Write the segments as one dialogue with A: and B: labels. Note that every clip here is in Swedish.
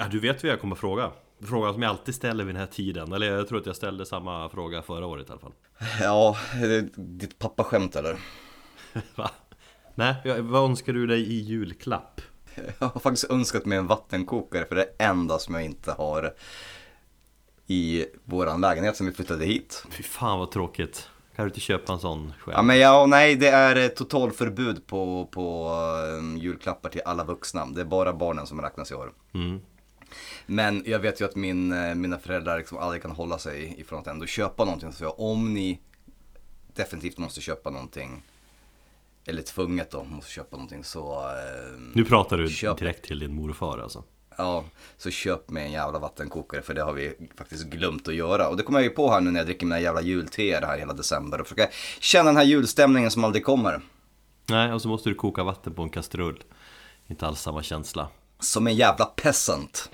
A: Ja, du vet vad jag kommer fråga. Frågan som jag alltid ställer vid den här tiden. Eller jag tror att jag ställde samma fråga förra året i alla fall.
B: Ja, ditt pappaskämt eller?
A: Va? Nej, vad önskar du dig i julklapp?
B: Jag har faktiskt önskat mig en vattenkokare för det är det enda som jag inte har i våran lägenhet sen vi flyttade hit.
A: Fy fan vad tråkigt. Kan du inte köpa en sån själv?
B: Ja men ja, nej det är eh, totalförbud på, på um, julklappar till alla vuxna. Det är bara barnen som räknas i år.
A: Mm.
B: Men jag vet ju att min, eh, mina föräldrar liksom aldrig kan hålla sig ifrån att ändå köpa någonting. Så jag, om ni definitivt måste köpa någonting, eller tvunget då, måste köpa någonting så, eh,
A: Nu pratar du
B: Köp.
A: direkt till din mor och far alltså.
B: ja, så köp mig en jävla vattenkokare för det har vi faktiskt glömt att göra. Och det kommer jag ju på här nu när jag dricker mina jävla julteer här hela december och försöka känna den här julstämningen som aldrig kommer.
A: Nej, och så måste du koka vatten på en kastrull. Inte alls samma känsla.
B: Som en jävla peasant.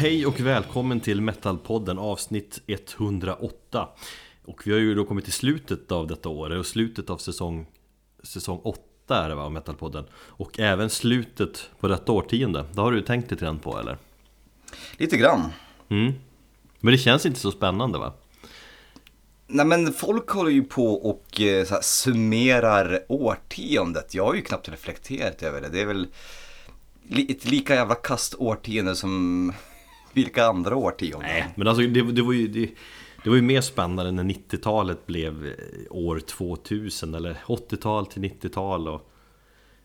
A: Hej och välkommen till Metalpodden avsnitt 108 Och vi har ju då kommit till slutet av detta år och slutet av säsong Säsong 8 är det va, av Metalpodden Och även slutet på detta årtionde Det har du tänkt lite grann på eller?
B: Lite grann.
A: Mm. Men det känns inte så spännande va?
B: Nej men folk håller ju på och eh, så här, summerar årtiondet. Jag har ju knappt reflekterat över det. Det är väl ett lika jävla kast årtionde som vilka andra årtionden.
A: Nej, men alltså det, det var ju det, det var ju mer spännande när 90-talet blev eh, år 2000 eller 80-tal till 90-tal och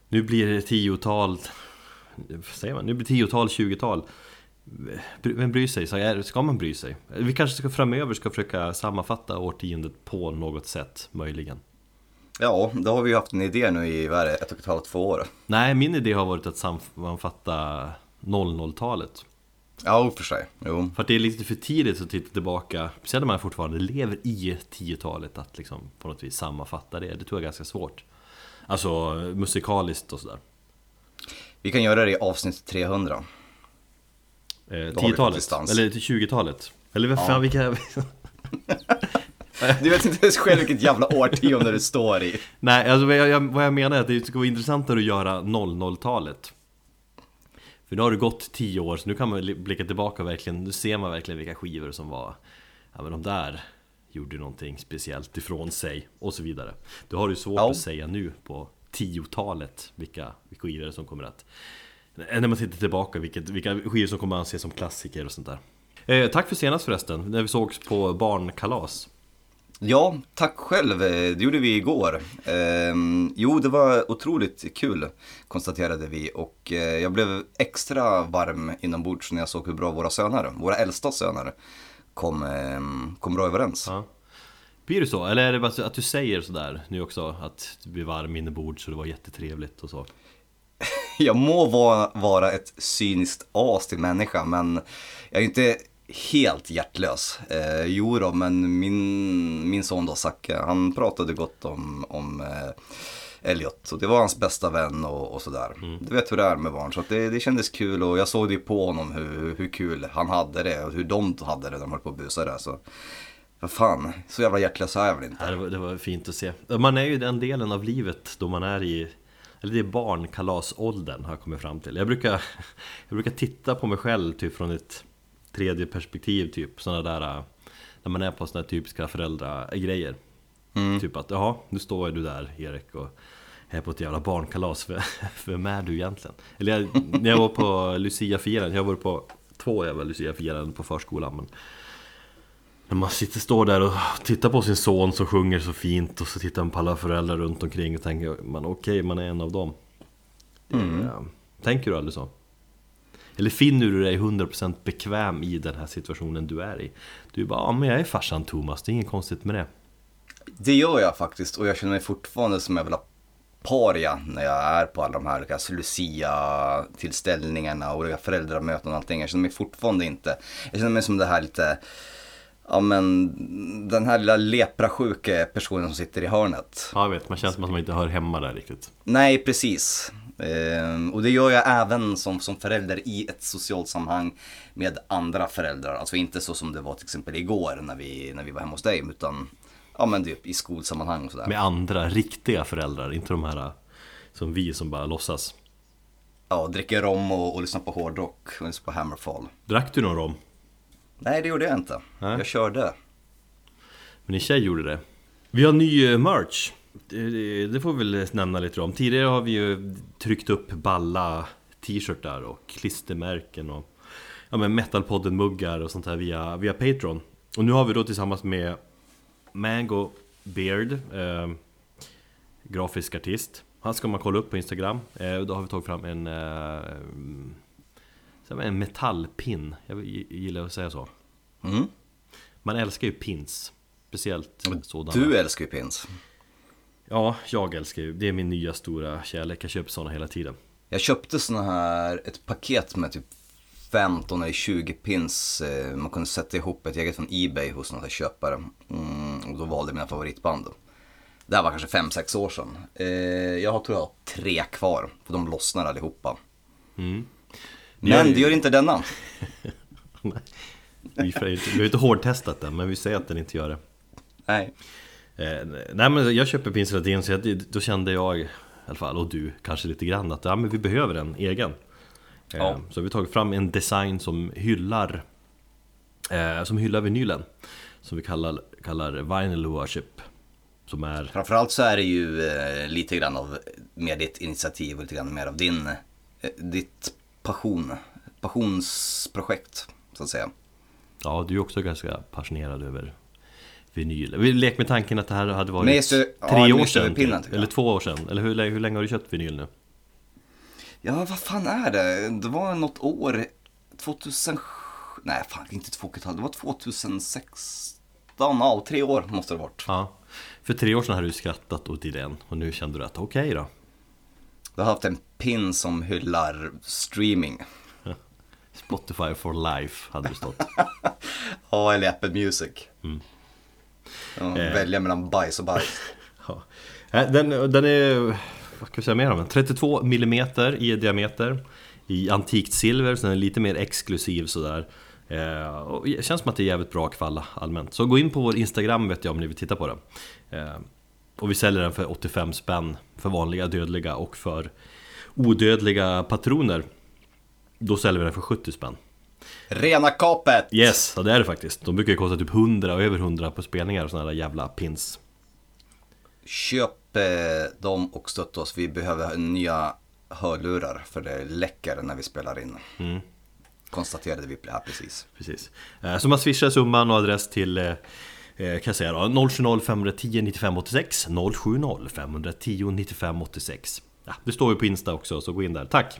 A: Nu blir det 10-tal vad Säger man? Nu blir det 10-tal, 20-tal Vem bryr sig? Så Ska man bry sig? Vi kanske ska framöver ska försöka sammanfatta årtiondet på något sätt, möjligen
B: Ja, då har vi ju haft en idé nu i vad är det, ett och ett halvt, två år.
A: Nej, min idé har varit att sammanfatta 00-talet
B: Ja, och för sig. Jo.
A: För att det är lite för tidigt att titta tillbaka Speciellt när man fortfarande lever i 10-talet Att liksom på något vis sammanfatta det Det tror jag är ganska svårt Alltså musikaliskt och sådär
B: Vi kan göra det i avsnitt 300.
A: eh,
B: Då har vi
A: 10-talet,
B: distans.
A: eller till 20-talet Eller vad fan, vilka...
B: Du vet inte ens själv vilket jävla årtionde du står i.
A: Nej, alltså vad jag, vad jag menar är att det ska vara intressantare att göra 00-talet För nu har det gått 10 år, så nu kan man li- blicka tillbaka och verkligen Nu ser man verkligen vilka skivor som var Ja men de där gjorde någonting speciellt ifrån sig och så vidare. Du har ju svårt
B: Ja.
A: att säga nu på 10-talet vilka, vilka skivor som kommer att När man tittar tillbaka vilket, vilka skivor som kommer att anses som klassiker och sånt där. Eh, Tack för senast förresten, när vi sågs på barnkalas
B: Ja, tack själv. Eh, Det gjorde vi igår. Ehm, jo, det var otroligt kul, konstaterade vi. Och eh, jag blev extra varm inombords när jag såg hur bra våra söner, våra äldsta söner, kom, ehm, kom bra överens.
A: Ja. Blir det så? Eller är det bara att du säger sådär nu också? Att du blir varm inombords så det var jättetrevligt och så?
B: Jag må vara, vara ett cyniskt as till människa, men jag är inte helt hjärtlös. Eh, jo då, men min, min son då, Zacke, han pratade gott om, om eh, Elliot. Så det var hans bästa vän och, och sådär. Du vet hur det är med barn, så det, det kändes kul och jag såg det på honom hur, hur kul han hade det och hur de hade det när de höll på och busade där. Så vad fan, så jävla hjärtlös är jag väl inte.
A: Det, var, det var fint att se. Man är ju den delen av livet då man är i eller det är barnkalasåldern har jag kommit fram till. Jag brukar, jag brukar titta på mig själv typ från ett tredje perspektiv typ. Sådana där, när man är på sådana här typiska föräldragrejer. Typ att, jaha, nu står du där Erik och är på ett jävla barnkalas. Vem- är du egentligen? Eller jag, när jag var på Lucia-firanden, jag varit på två jävla Lucia-firanden på förskolan. Men när man sitter, står där och tittar på sin son som sjunger så fint och så tittar man på alla föräldrar runt omkring och tänker man okej, man är en av dem. Det, är- Tänker du aldrig så? Eller finner du dig 100% bekväm i den här situationen du är i? Du är bara, ja men jag är farsan Thomas, det är inget konstigt med det.
B: Det gör jag faktiskt och jag känner mig fortfarande som en jävla paria när jag är på alla de här olika Lucia-tillställningarna och föräldramöten och allting. Jag känner mig fortfarande inte, jag känner mig som det här lite, ja men den här lilla leprasjuke personen som sitter i hörnet.
A: Ja jag vet, man känns som att man inte hör hemma där riktigt.
B: Nej, precis. Eh, och det gör jag även som, som förälder i ett socialt sammanhang med andra föräldrar. Alltså inte så som det var till exempel igår när vi, när vi var hemma hos dig, utan ja, men typ i skolsammanhang och sådär.
A: Med andra riktiga föräldrar, inte de här som vi som bara låtsas.
B: Ja, dricker rom och, och lyssnar på hårdrock och lyssnar på Hammerfall.
A: Drack du någon rom?
B: Nej, det gjorde jag inte.
A: Nej.
B: Jag körde.
A: Men din tjej gjorde det. Vi har ny eh, merch. Det, får vi väl nämna lite om. Tidigare har vi ju tryckt upp balla t-shirtar och klistermärken och ja, men Metalpodden-muggar och sånt här via, via Patreon. Och nu har vi då tillsammans med Mango Beard, eh, grafisk artist. Han ska man kolla upp på Instagram. Eh, och då har vi tagit fram en, eh, en metallpin. Jag gillar att säga så.
B: Mm.
A: Man älskar ju pins. Speciellt sådana.
B: Du älskar ju pins.
A: Ja, jag älskar ju. Det är min nya stora kärlek. Jag köper sådana hela tiden.
B: Jag köpte såna här, ett paket med typ 15 eller 20 pins. eh, Man kunde sätta ihop ett eget från Ebay hos några köpare. Mm, och då valde jag mina favoritband. Det här var kanske 5-6 år sedan. Eh, Jag har tror jag tre kvar, för de lossnar allihopa.
A: Mm.
B: Men
A: Jag-
B: det gör inte denna.
A: Vi får inte- vi har inte hårdtestat den, men vi säger att den inte gör det.
B: Nej.
A: Eh, nej men jag köper pins hela tiden, så jag, då kände jag i alla fall, och du kanske lite grann, att ja, men vi behöver en egen. Eh,
B: Ja.
A: Så vi har tagit fram en design som hyllar eh, Som hyllar vinylen Som vi kallar, kallar Vinyl Worship Som är
B: Framförallt så är det ju eh, lite grann av mer ditt initiativ och lite grann mer av din, eh, ditt passion, passionsprojekt så att säga.
A: Ja, du är också ganska passionerad över vinyl Vi leker med tanken att det här hade varit
B: Mest- ja,
A: tre år
B: mest över
A: sedan
B: pinnen,
A: typ. Eller två år sedan, eller hur, hur länge har du köpt vinyl nu?
B: Ja, vad fan är det? Det var något år, 2000, nej fan inte två och ett halvt, det var 2016, ja tre år måste det ha varit.
A: Ja, för tre år sedan hade du skrattat åt idén och nu kände du att okej då
B: Jag har haft en pin som hyllar streaming.
A: Spotify for life hade det stått
B: Ja, eller Apple Music.
A: Mm.
B: Ja,
A: Eh.
B: Välja mellan bajs och bajs.
A: Ja. Nej, Den, den är, vad ska vi säga mer om den? 32 mm i diameter I antikt silver, så den är lite mer exklusiv sådär eh, och Det känns som att det är jävligt bra kvalla allmänt Så gå in på vår Instagram vet jag om ni vill titta på den eh, Och vi säljer den för 85 spänn För vanliga dödliga och för odödliga patroner Då säljer vi den för 70 spänn
B: Rena kapet!
A: Yes, ja, det är det faktiskt De brukar ju kosta typ 100 och över 100 på spelningar och sådana där jävla pins
B: Köp eh, dem och stötta oss. Vi behöver nya hörlurar för det läcker när vi spelar in.
A: Mm.
B: Konstaterade vi här precis.
A: Precis. Eh, Så man swishar summan och adress till eh, eh, kan jag säga då, 070 510 95 86 070 510 95 86 ja, Det står ju på Insta också så gå in där, tack!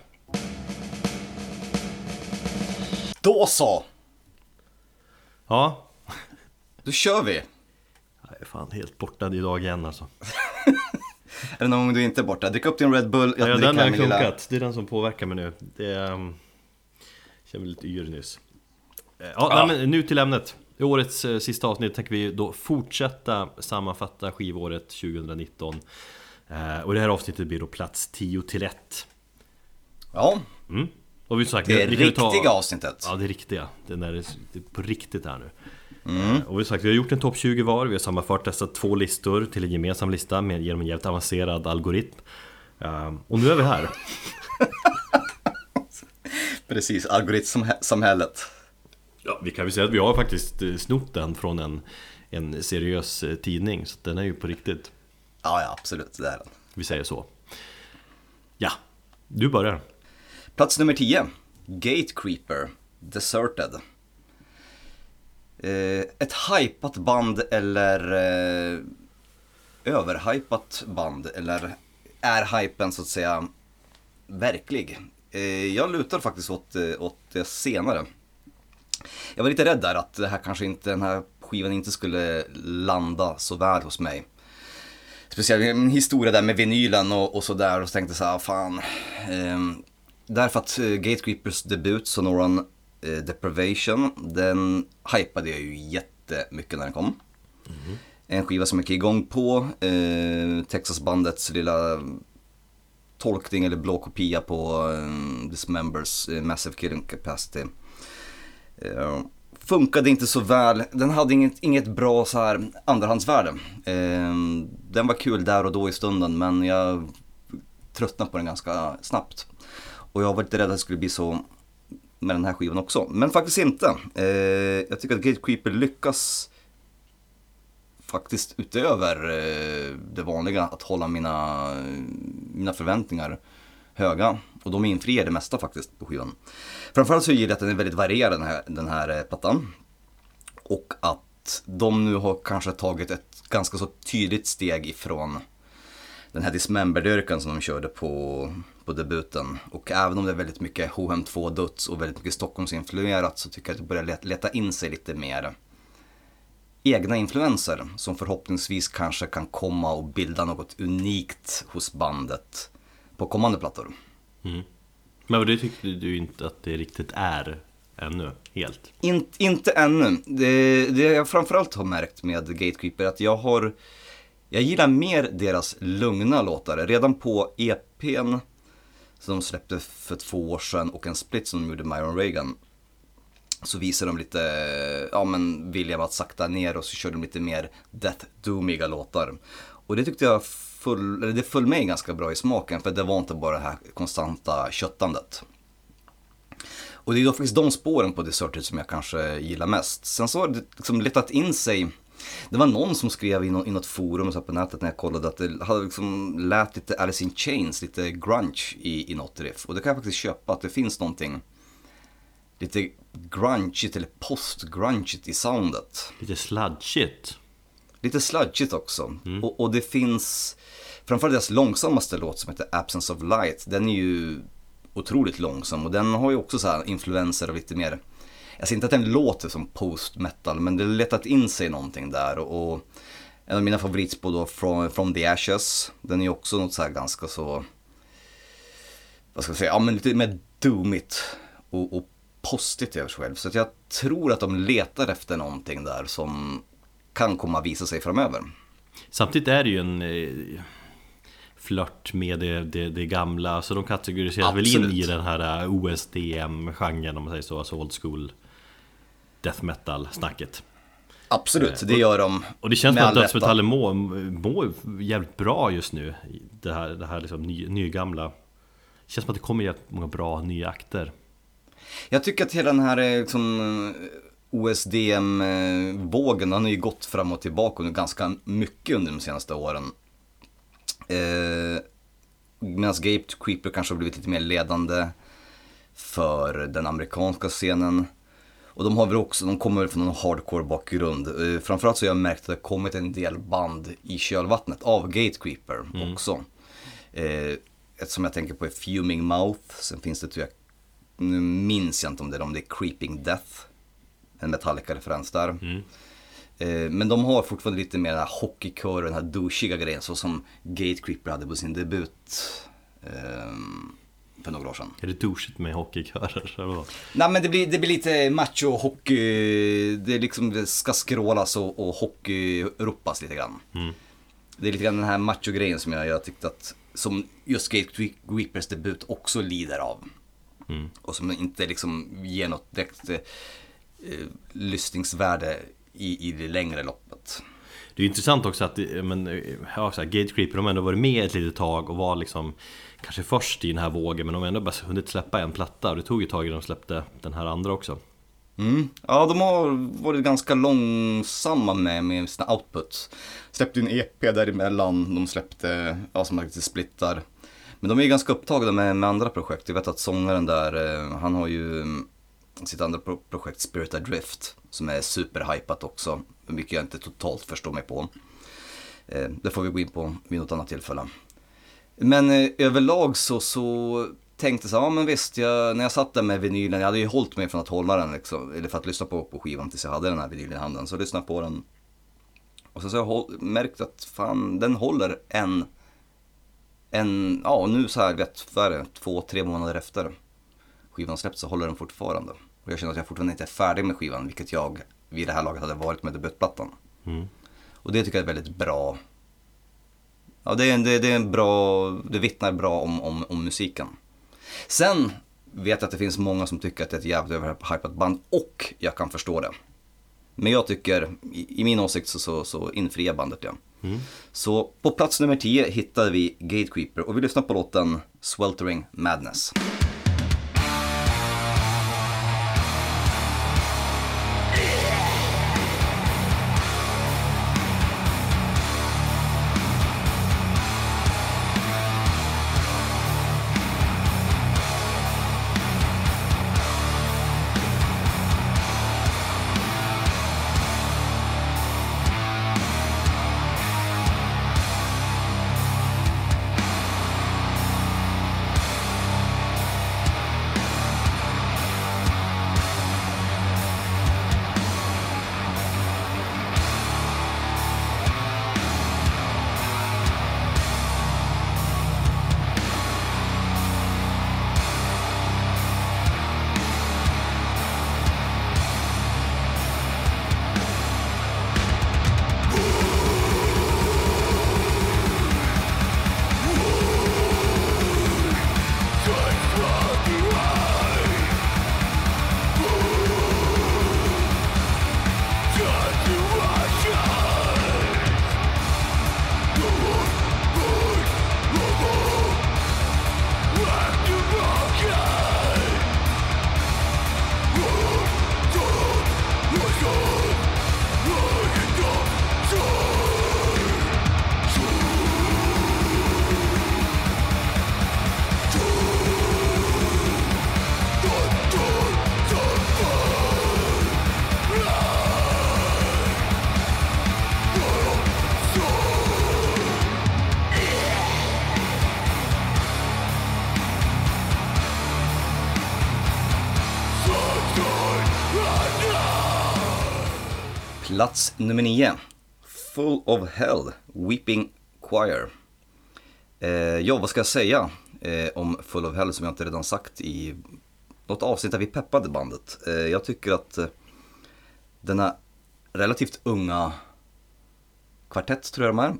B: Då så!
A: Ja,
B: Då kör vi!
A: jag är fan helt borta idag igen alltså
B: Är det någon gång du inte är borta? Drick upp din Red Bull. Jag
A: ja,
B: dricker
A: Den har klunkat, det är den som påverkar mig nu det är, um, Känner mig lite yr nyss Eh, Ja,
B: Ja.
A: Nej, men nu till ämnet I årets eh, sista avsnitt tänker vi då fortsätta sammanfatta skivåret 2019 eh, Och det här avsnittet blir då plats 10 till 1
B: Ja,
A: Mm. Och vi, sagt,
B: det
A: ju
B: riktiga
A: ta,
B: avsnittet.
A: Ja, det är riktiga. Den är, det är på riktigt här nu.
B: Mm.
A: Eh, Och vi har sagt, vi har gjort en topp 20 var. Vi har sammanfört dessa två listor till en gemensam lista med, genom en jävligt avancerad algoritm. Eh, Och nu är vi här.
B: Precis, algoritmsamhället.
A: Ja, vi kan väl säga att vi har faktiskt eh, snott den från en, en seriös tidning. Så den är ju på riktigt.
B: Ja, ja, absolut, det är den.
A: Vi säger så. Ja, du börjar.
B: Plats nummer 10. Gatecreeper, Deserted. Eh, ett hypat band eller eh, överhypat band eller är hypen så att säga verklig? Eh, jag lutar faktiskt åt, eh, åt det senare. Jag var lite rädd där att det här kanske inte, den här skivan inte skulle landa så väl hos mig. Speciellt en historia där med vinylen och, och sådär och så tänkte jag så här, ah, fan. Eh, därför att eh, Gatekeepers debut, Sonoran eh, Deprivation, den hypade jag ju jättemycket när den kom. En skiva som jag gick igång på, eh, Texasbandets lilla tolkning eller blå kopia på eh, Dismembers eh, Massive Killing Capacity. Eh, funkade inte så väl, den hade inget, inget bra så här andrahandsvärde. Eh, den var kul där och då i stunden men jag tröttnade på den ganska snabbt. Och jag var lite rädd att det skulle bli så med den här skivan också. Men faktiskt inte. Eh, jag tycker att Gatekeeper lyckas faktiskt utöver eh, det vanliga att hålla mina, mina förväntningar höga. Och de infriar det mesta faktiskt på skivan. Framförallt så gillar jag att den är väldigt varierad den här, den här eh, plattan. Och att de nu har kanske tagit ett ganska så tydligt steg ifrån den här Dismember-dyrkan som de körde på, på debuten. Och även om det är väldigt mycket HM2 Duts och väldigt mycket Stockholmsinfluerat så tycker jag att det börjar leta in sig lite mer egna influenser som förhoppningsvis kanske kan komma och bilda något unikt hos bandet på kommande plattor.
A: Mm. Men det tyckte du inte att det riktigt är ännu, helt?
B: In, inte ännu. Det, det jag framförallt har märkt med Gatekeeper är att jag har jag gillar mer deras lugna låtar. Redan på EPn som de släppte för två år sedan och en split som de gjorde med Iron Reagan så visar de lite, ja men William att sakta ner och så körde de lite mer death doomiga låtar. Och det tyckte jag full, eller det föll mig ganska bra i smaken för det var inte bara det här konstanta köttandet. Och det är då faktiskt de spåren på Deserted som jag kanske gillar mest. Sen så har det liksom letat in sig det var någon som skrev i, något, i något forum så på nätet när jag kollade att det hade liksom lät lite Alice in Chains, lite grunge i, i något riff. Och det kan jag faktiskt köpa, att det finns någonting lite grungeigt eller post-grungeigt i soundet.
A: Lite sludgigt.
B: Lite sludgigt också. Mm. Och, och, det finns, framförallt deras långsammaste låt som heter Absence of Light, den är ju otroligt långsam och den har ju också så här influenser av lite mer, jag säger inte att den låter som post-metal men det har letat in sig någonting där och, en av mina favoritspår då, From, From the Ashes, den är också något så här ganska så, vad ska jag säga, ja men lite mer doomigt och, och postigt över sig själv. Så jag tror att de letar efter någonting där som kan komma att visa sig framöver.
A: Samtidigt är det ju en eh, flört med det, det, det, gamla, så de kategoriseras väl in i den här eh, OSDM-genren om man säger så, alltså old school death metal-snacket.
B: Absolut, det gör de
A: Och det känns som att dödsmetallen mår, mår jävligt bra just nu Det här, det här liksom ny, nygamla Det känns som att det kommer jävligt många bra nya akter
B: jag tycker att hela den här eh, liksom, eh, OSDM-vågen, den har ju gått fram och tillbaka nu ganska mycket under de senaste åren. Eh, Medan Gape Creeper kanske har blivit lite mer ledande för den amerikanska scenen. Och de har väl också, de kommer väl från en hardcore bakgrund. Eh, framförallt så har jag märkt att det har kommit en del band i kölvattnet av Gate Creeper mm. också. Eh, ett som jag tänker på är Fuming Mouth, sen finns det tror jag nu minns jag inte om det är om det är Creeping Death. En Metallica-referens där. Mm. Eh, men de har fortfarande lite mer den här hockeykör och den här douchiga grejen så som Gate Creeper hade på sin debut. Ehm, för några år sedan.
A: Är det douchigt med hockeykörer?
B: Nej men det blir, det blir lite macho hockey, det, liksom, det ska skrålas och, och hockey-ropas lite grann. Mm. Det är lite grann den här macho-grejen som jag, jag tyckte att, som just Gate Creepers debut också lider av. Mm. Och som inte liksom ger något direkt eh, lyssningsvärde i, i det längre loppet.
A: Det är intressant också att eh, men, eh, ja, så här, Gate Creeper, de har ändå varit med ett litet tag och var liksom Kanske först i den här vågen men de har ändå bara hunnit släppa en platta och det tog ett tag innan de släppte den här andra också.
B: Mm. Ja, de har varit ganska långsamma med, med sina outputs. Släppte en EP däremellan, de släppte, ja som sagt, splittar. Men de är ju ganska upptagna med, med andra projekt. Jag vet att sångaren där, eh, han har ju mm, sitt andra pro projekt Spirit Adrift som är superhypat också. Mycket jag inte totalt förstår mig på. Eh, det får vi gå in på vid något annat tillfälle. Men eh, överlag så, så tänkte så ja men visst, jag, när jag satt där med vinylen, jag hade ju hållit mig från att hålla den, liksom, eller för att lyssna på, på skivan tills jag hade den här vinylen i handen. Så jag lyssnade på den. Och så har jag märkt att fan, den håller en en, ja nu så här, vet, vad är det, två, tre månader efter skivan släppts så håller den fortfarande. Och jag känner att jag fortfarande inte är färdig med skivan, vilket jag vid det här laget hade varit med debutplattan. Mm. Och det tycker jag är väldigt bra ja det, är, en- det, det är en bra, det vittnar bra om, om, om musiken. Sen vet jag att det finns många som tycker att det är ett jävligt överhypat band och jag kan förstå det. Men jag tycker, i, i min åsikt så, så, så infriar bandet det. Så på plats nummer 10 hittade vi Gatekeeper och vi lyssnar på låten Sweltering Madness. Plats nummer 9. Full of Hell, Weeping Choir. Eh, ja, vad ska jag säga eh, om Full of Hell som jag inte redan sagt i något avsnitt där vi peppade bandet. Eh, jag tycker att eh, denna relativt unga kvartett, tror jag de är,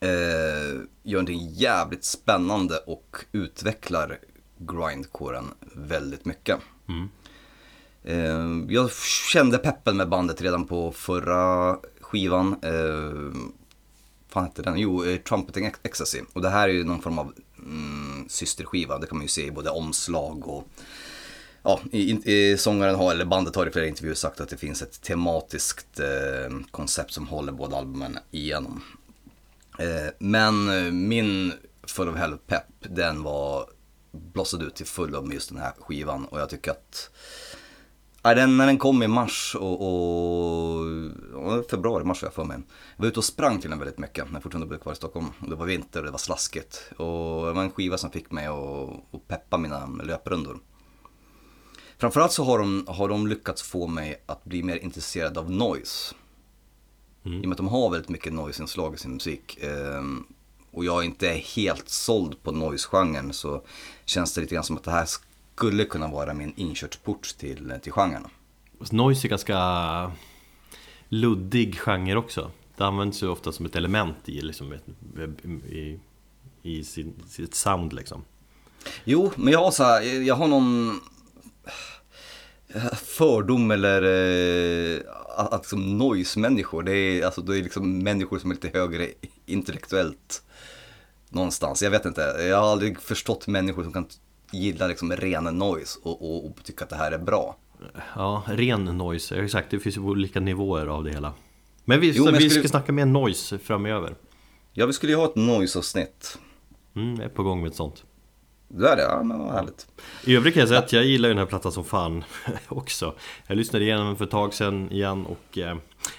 B: eh, gör någonting jävligt spännande och utvecklar grindcoren väldigt mycket. Mm. Eh, jag kände peppen med bandet redan på förra skivan. Eh, fan hette den? Jo, eh, Trumpeting Ecstasy. Och det här är ju någon form av mm, systerskiva. Det kan man ju se i både omslag och Ja, i, i, sångaren har, eller bandet har i flera intervjuer sagt att det finns ett tematiskt eh, koncept som håller båda albumen igenom. Eh, men eh, min Full of Hell-pepp, den var blossad ut till fullo med just den här skivan och jag tycker att Ja, den, när den kom i mars och, och, och februari, mars jag för mig. Jag var ute och sprang till den väldigt mycket när jag fortfarande bodde kvar i Stockholm. Och det var vinter och det var slaskigt. Och det var en skiva som fick mig att, att peppa mina löprundor. Framförallt så har de, har de lyckats få mig att bli mer intresserad av noise. I och med att de har väldigt mycket noise-inslag i sin musik. Ehm, och jag inte är helt såld på noise-genren så känns det lite grann som att det här skulle kunna vara min inkörsport till, till genren.
A: Noise är ganska luddig genre också. Det används ju ofta som ett element i, liksom, i, i sin, sitt sound liksom.
B: Jo, men jag har så här, jag har någon eh, fördom eller eh, att, att liksom noise-människor, det är, alltså, det är liksom människor som är lite högre intellektuellt någonstans. Jag vet inte, jag har aldrig förstått människor som kan gilla liksom ren noise och, och, och tycka att det här är bra.
A: Ja, ren noise, exakt. Det finns ju olika nivåer av det hela. Men vi,
B: Jo, men
A: vi
B: skulle-
A: ska snacka mer noise framöver.
B: Ja, vi skulle ju ha ett noise-avsnitt.
A: Mm, jag är på gång med ett sånt.
B: Det är det, ja men vad härligt.
A: I övrigt kan jag säga att jag gillar ju den här plattan som fan också. Jag lyssnade igenom den för ett tag sedan igen och eh,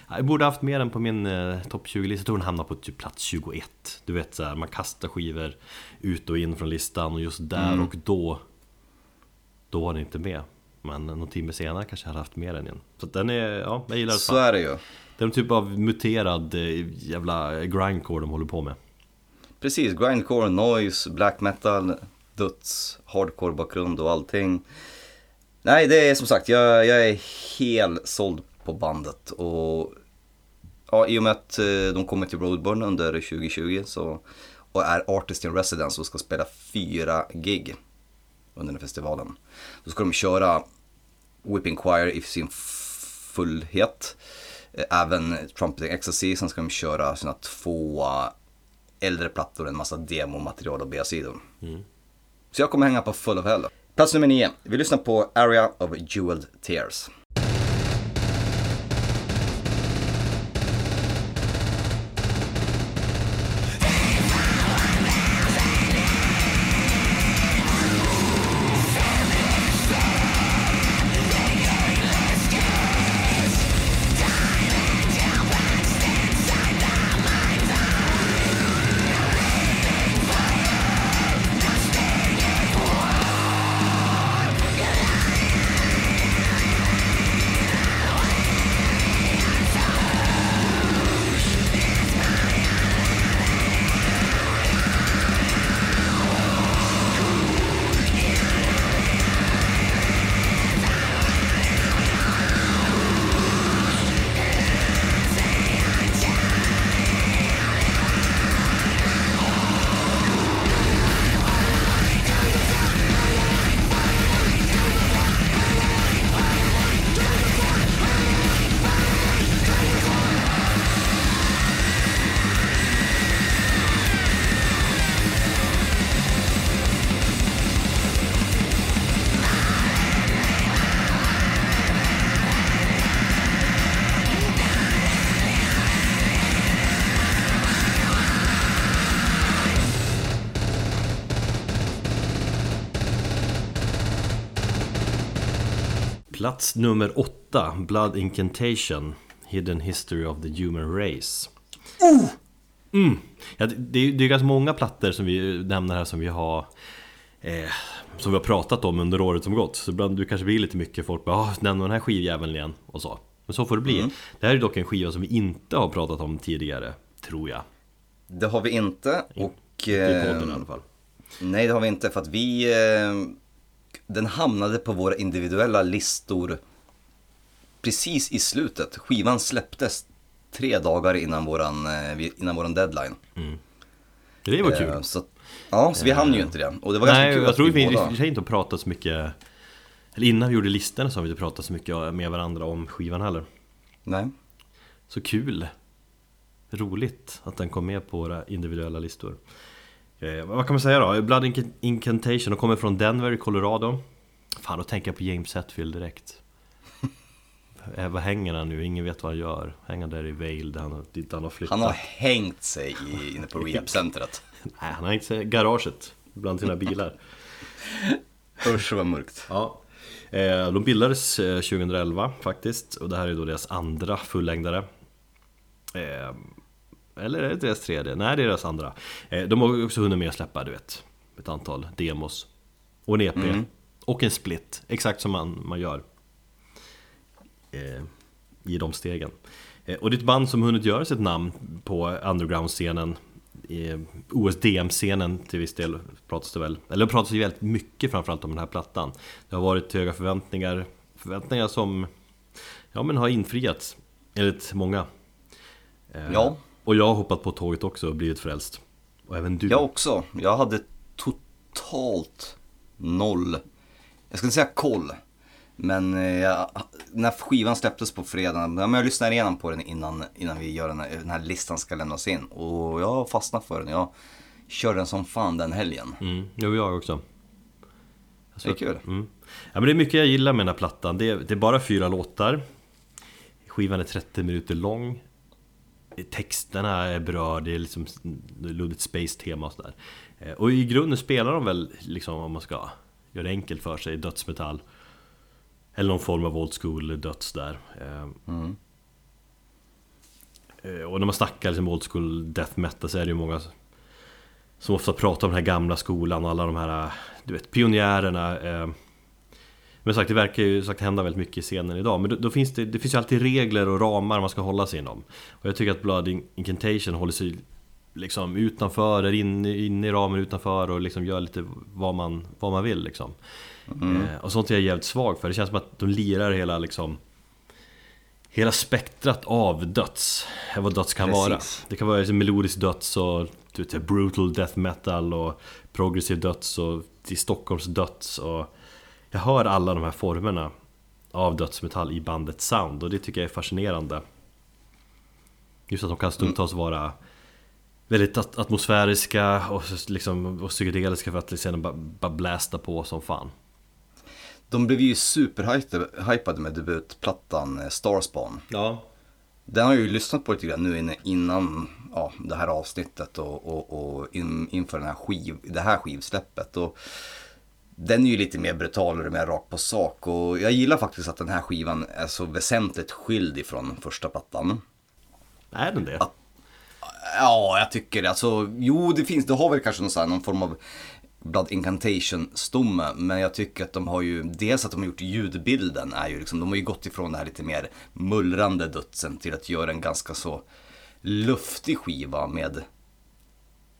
A: jag borde haft med den på min eh, topp 20-lista. Jag tror den hamnar på typ plats 21. Du vet så här, man kastar skivor ut och in från listan och just där och då Då var den inte med. Men någon timme senare kanske jag hade haft med den igen. Så den är, ja, jag gillar den.
B: Så är det ju.
A: Det är en typ av muterad eh, jävla grindcore de håller på med.
B: Precis, grindcore, noise, black metal, döds, hardcore bakgrund och allting. Nej, det är som sagt, jag, jag är helt såld på bandet och ja, i och med att eh, de kommer till Roadburn under 2020 så, och är Artist in Residence och ska spela fyra gig under den festivalen. Då ska de köra Whipping Choir i sin fullhet. Eh, även Trumpeting Ecstasy, sen ska de köra sina två äldre plattor, en massa demomaterial och B-sidor. Mm. Så jag kommer hänga på Full of Hell. Plats nummer nio. Vi lyssnar på Area of Jeweled Tears.
A: Plats nummer åtta, Blood Incantation Hidden History of the Human Race.
B: Uh!
A: mm. ja, det, är, det är ganska många plattor som vi nämner här som vi har eh, Som vi har pratat om under året som gått. Så ibland du kanske blir lite mycket folk bara ah, nämner den här skivjäveln igen. Och så. Men så får det bli. Mm. Det här är dock en skiva som vi inte har pratat om tidigare Tror jag.
B: Det har vi inte och
A: Inte i podden i alla fall.
B: Nej det har vi inte för att vi eh den hamnade på våra individuella listor precis i slutet. Skivan släpptes tre dagar innan våran, eh, innan våran deadline.
A: Mm. Det var kul. Eh,
B: så, ja, så vi hann ju inte det. Och det var
A: ganska
B: Nej,
A: kul jag tror vi i och för sig inte pratat så mycket Eller innan vi gjorde listorna så har vi inte pratat så mycket med varandra om skivan heller.
B: Nej.
A: Så kul. Roligt att den kom med på våra individuella listor. Eh, vad kan man säga då? Blood Incantation, och kommer från Denver i Colorado. Fan, då tänker jag på James Hetfield direkt. Eh, Vad hänger han nu? Ingen vet vad han gör. Hänger där i Vail där han, dit han har flyttat?
B: Han har hängt sig i, inne på rehabcentret.
A: Nej, han har hängt sig i garaget bland sina bilar.
B: Usch vad mörkt.
A: Ja. Eh, De bildades 2011 faktiskt. Och det här är då deras andra fullängdare eller är det deras tredje? Nej, det är deras andra. Eh, de har också hunnit med att släppa, du vet, ett antal demos. Och en EP. Mm. Och en split, exakt som man, man gör. Eh, I de stegen. Eh, och det är ett band som hunnit göra sitt namn på underground-scenen. OSDM-scenen till viss del pratas det väl. Eller det pratas ju väldigt mycket framförallt om den här plattan. Det har varit höga förväntningar. Förväntningar som ja, men har infriats. Enligt många.
B: Ja.
A: Och jag har hoppat på tåget också och blivit frälst. Och även du.
B: Jag också. Jag hade totalt noll, jag ska inte säga koll. Men eh, jag, när skivan släpptes på fredagen, jag lyssnade igenom på den innan, innan vi gör den här, den här listan ska lämnas in. Och jag har fastnat för den. Jag kör den som fan den helgen.
A: Mm, jo, jag också.
B: Alltså, det är kul.
A: Mm. Ja, men det är mycket jag gillar med den här plattan. Det är, det är bara fyra låtar. Skivan är 30 minuter lång texterna är bra, det är liksom luddigt space-tema och sådär. Eh, Och i grunden spelar de väl, liksom om man ska göra det enkelt för sig, dödsmetall. Eller någon form av old school döds där. Eh, mm. Eh, och när man snackar liksom old school death metal så är det ju många Som ofta pratar om den här gamla skolan och alla de här, du vet, pionjärerna men sagt, det verkar ju sagt hända väldigt mycket i scenen idag Men då, då, finns det, det finns ju alltid regler och ramar man ska hålla sig inom Och jag tycker att Blood Incantation håller sig liksom utanför, är inne, inne i ramen utanför och liksom gör lite vad man, vad man vill liksom mm. eh, Och sånt är jag jävligt svag för, det känns som att de lirar hela liksom hela spektrat av döds, vad döds kan
B: Precis.
A: vara. Det kan vara liksom melodisk döds och du vet, brutal death metal och progressive döds och till Stockholms döds och jag hör alla de här formerna av dödsmetall i bandets sound och det tycker jag är fascinerande. Just att de kan stundtals vara väldigt at- atmosfäriska och, liksom, och psykedeliska för att liksom bara, bara blästa på som fan.
B: De blev ju superhypade med debutplattan eh, Starspawn.
A: Ja.
B: Den har jag ju lyssnat på lite grann nu innan ja, det här avsnittet och, och, och in, inför den här skiv, det här skivsläppet. Och den är ju lite mer brutal och mer rakt på sak och jag gillar faktiskt att den här skivan är så väsentligt skild ifrån första plattan.
A: Är den det?
B: Ja, jag tycker det. Alltså, jo, det finns, det har väl kanske någon, här, någon form av Blood Incantation-stomme, men jag tycker att de har ju, dels att de har gjort ljudbilden är ju liksom, de har ju gått ifrån det här lite mer mullrande dödsen till att göra en ganska så luftig skiva med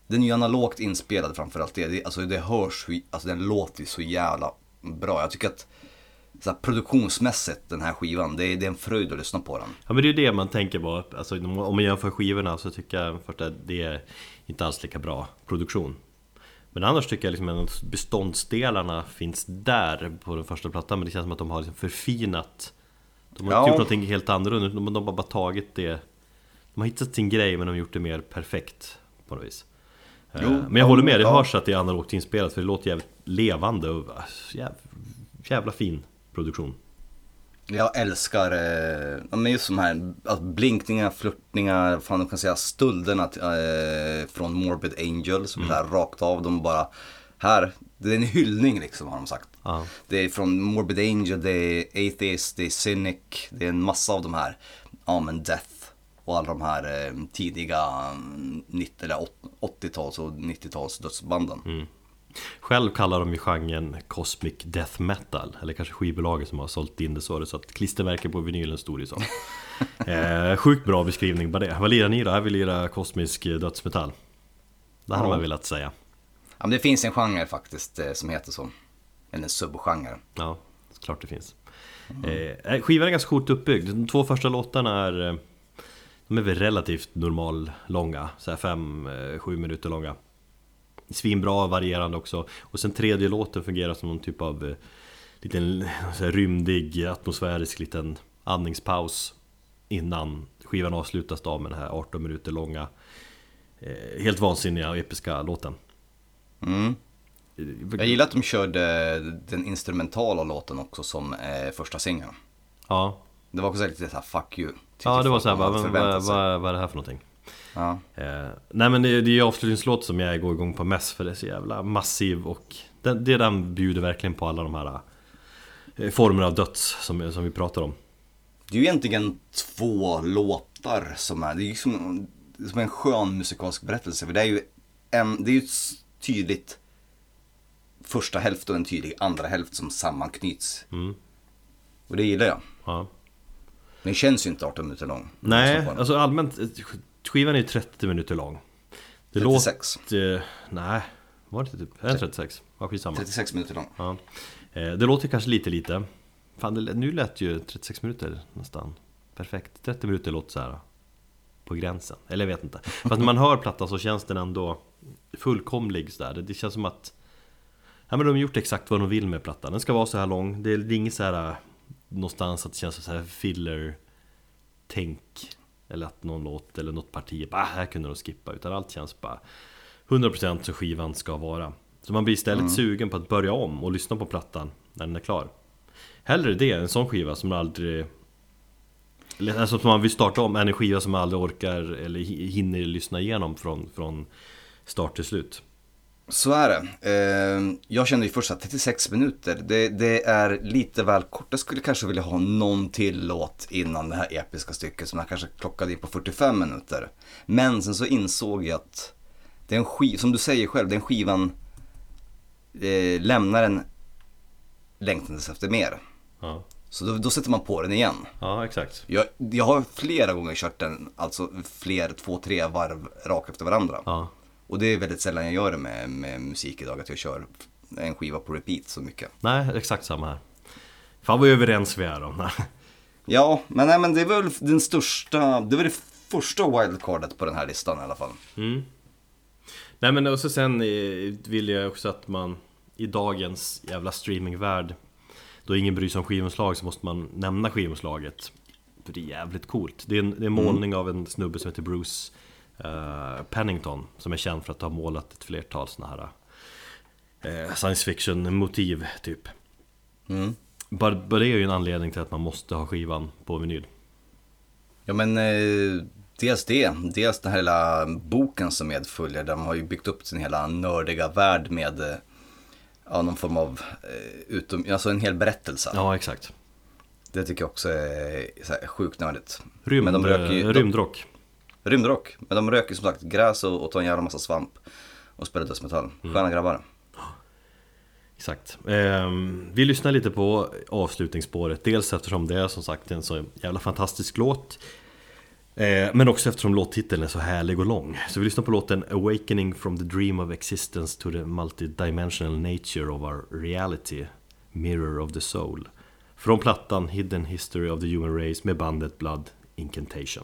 B: den är ju analogt inspelad framförallt det, det alltså det hörs, alltså den låter ju så jävla bra. Jag tycker att så här, produktionsmässigt den här skivan, det är, det är en fröjd att lyssna på den.
A: Ja men det är ju det man tänker på, alltså, om man jämför skivorna så tycker jag först att det är inte alls lika bra produktion Men annars tycker jag liksom att beståndsdelarna finns där på den första plattan Men det känns som att de har liksom förfinat De har
B: Ja.
A: gjort någonting helt annorlunda, de, de har bara tagit det De har hittat sin grej men de har gjort det mer perfekt på något vis
B: Jo,
A: Men jag håller med, det
B: ja.
A: hörs att det är analogt inspelat för det låter jävligt levande och äh, jävla, jävla fin produktion
B: Jag älskar, eh, men just de här alltså, blinkningar, flörtningar, fan du kan säga stölderna eh, från Morbid Angel som är där rakt av. De bara, här, det är en hyllning liksom har de sagt.
A: Ja.
B: Det är från Morbid Angel, det är Atheist, det är Cynic, det är en massa av de här, ja men Death och alla de här eh, tidiga mm, 90 eller 80-tals och 90-tals dödsbanden.
A: Själv kallar de ju genren Cosmic Death Metal Eller kanske skivbolaget som har sålt in det så, så att klistermärken på vinylen stod det så eh, Sjukt bra beskrivning bara det Vad lirar ni då? Jag vill lira kosmisk dödsmetall Det hade
B: Ja.
A: man velat säga
B: Ja, men det finns en genre faktiskt eh, som heter så. Eller en subgenre.
A: Ja, klart det finns eh, Skivan är ganska coolt uppbyggd De två första låtarna är eh, De är väl relativt normal långa Så här fem, eh, sju minuter långa Svinbra, varierande också Och sen tredje låten fungerar som någon typ av eh, Liten rymdig, atmosfärisk liten andningspaus Innan skivan avslutas då med den här 18 minuter långa eh, Helt vansinniga och episka låten
B: Mm. Jag gillar att de körde den instrumentala låten också som första singeln.
A: Ja,
B: Det var också lite såhär fuck you.
A: ja det var såhär, vad, vad, vad, vad är det här för någonting?
B: Ja.
A: Eh, nej men det, är ju avslutningslåt som jag går igång på mest för det är så jävla massiv och den, det den bjuder verkligen på alla de här eh, formerna av döds som, som vi pratar om.
B: Det är ju egentligen två låtar som är, det är ju som, som en skön musikalisk berättelse. För det är ju en, det är ju tydligt första hälft och en tydlig andra hälft som sammanknyts.
A: Mm.
B: Och det gillar jag.
A: Ja.
B: Det känns ju inte 18 minuter lång.
A: Nej,
B: den.
A: alltså allmänt, eh, skivan är ju 30 minuter lång. Det
B: 36.
A: låter... Nej, var det inte typ? Är den 36? Ja, skitsamma.
B: 36 minuter lång.
A: Ja. Eh, Det låter kanske lite lite Fan, det, nu lät ju 36 minuter nästan perfekt 30 minuter låter så här på gränsen, eller jag vet inte Fast när man hör plattan så känns den ändå fullkomlig sådär Det, det känns som att Ja men de har gjort exakt vad de vill med plattan Den ska vara så här lång, det är det är inget så här Någonstans att det känns som så här filler Tänk Eller att någon låt eller något parti bara, "Ah, här kunde de skippa. Utan allt känns bara 100% som skivan ska vara. Så man blir istället sugen på att börja om och lyssna på plattan när den är klar. Hellre det, en sån skiva som man aldrig Alltså som man vill starta om, än en skiva som man aldrig orkar eller hi- hinner lyssna igenom från, från start till slut
B: Så är det. Eh, jag kände ju först att 36 minuter, det, det är lite väl kort. Jag skulle kanske vilja ha någon till låt innan det här episka stycket som jag kanske klockade in på 45 minuter. Men sen så insåg jag att den skiv, som du säger själv, den skivan eh, lämnar en längtandes efter mer.
A: Ja,
B: Så då, då sätter man på den igen.
A: ja exakt
B: Jag, jag har flera gånger kört den, alltså fler, två, tre varv rakt efter varandra.
A: Ja,
B: Och det är väldigt sällan jag gör det med, med musik idag, att jag kör en skiva på repeat så mycket.
A: nej exakt samma här Fan vad överens vi är om
B: Ja, men, nej, men det är väl den största, det var det första wildcardet på den här listan i alla fall.
A: Mm. Nej men och så sen vill jag också att man i dagens jävla streamingvärld Då ingen bryr sig om skivomslag så måste man nämna skivomslaget För det är jävligt coolt Det är en, det är en målning av en snubbe som heter Bruce eh, Pennington Som är känd för att ha målat ett flertal såna här eh, Science fiction motiv typ
B: Mm.
A: bara, bara det är ju en anledning till att man måste ha skivan på vinyl
B: Ja men eh, dels det, dels den här lilla boken som medföljer. De har ju byggt upp sin hela nördiga värld med eh, ja, någon form av, eh, utom, alltså en hel berättelse.
A: Ja exakt
B: Det tycker jag också är så här, sjukt nördigt.
A: Rymd,
B: Men de röker ju- de-
A: Rymdrock
B: Rymdrock. Men de röker som sagt gräs och, och tar en jävla massa svamp. Och spelar dödsmetall. Sköna grabbar.
A: Exakt. Ehm, vi lyssnar lite på avslutningsspåret. Dels eftersom det är som sagt en så jävla fantastisk låt. Eh, men också eftersom låttiteln är så härlig och lång. Så vi lyssnar på låten Awakening from the dream of existence to the multidimensional nature of our reality. Mirror of the soul. Från plattan Hidden History of the Human Race med bandet Blood Incantation.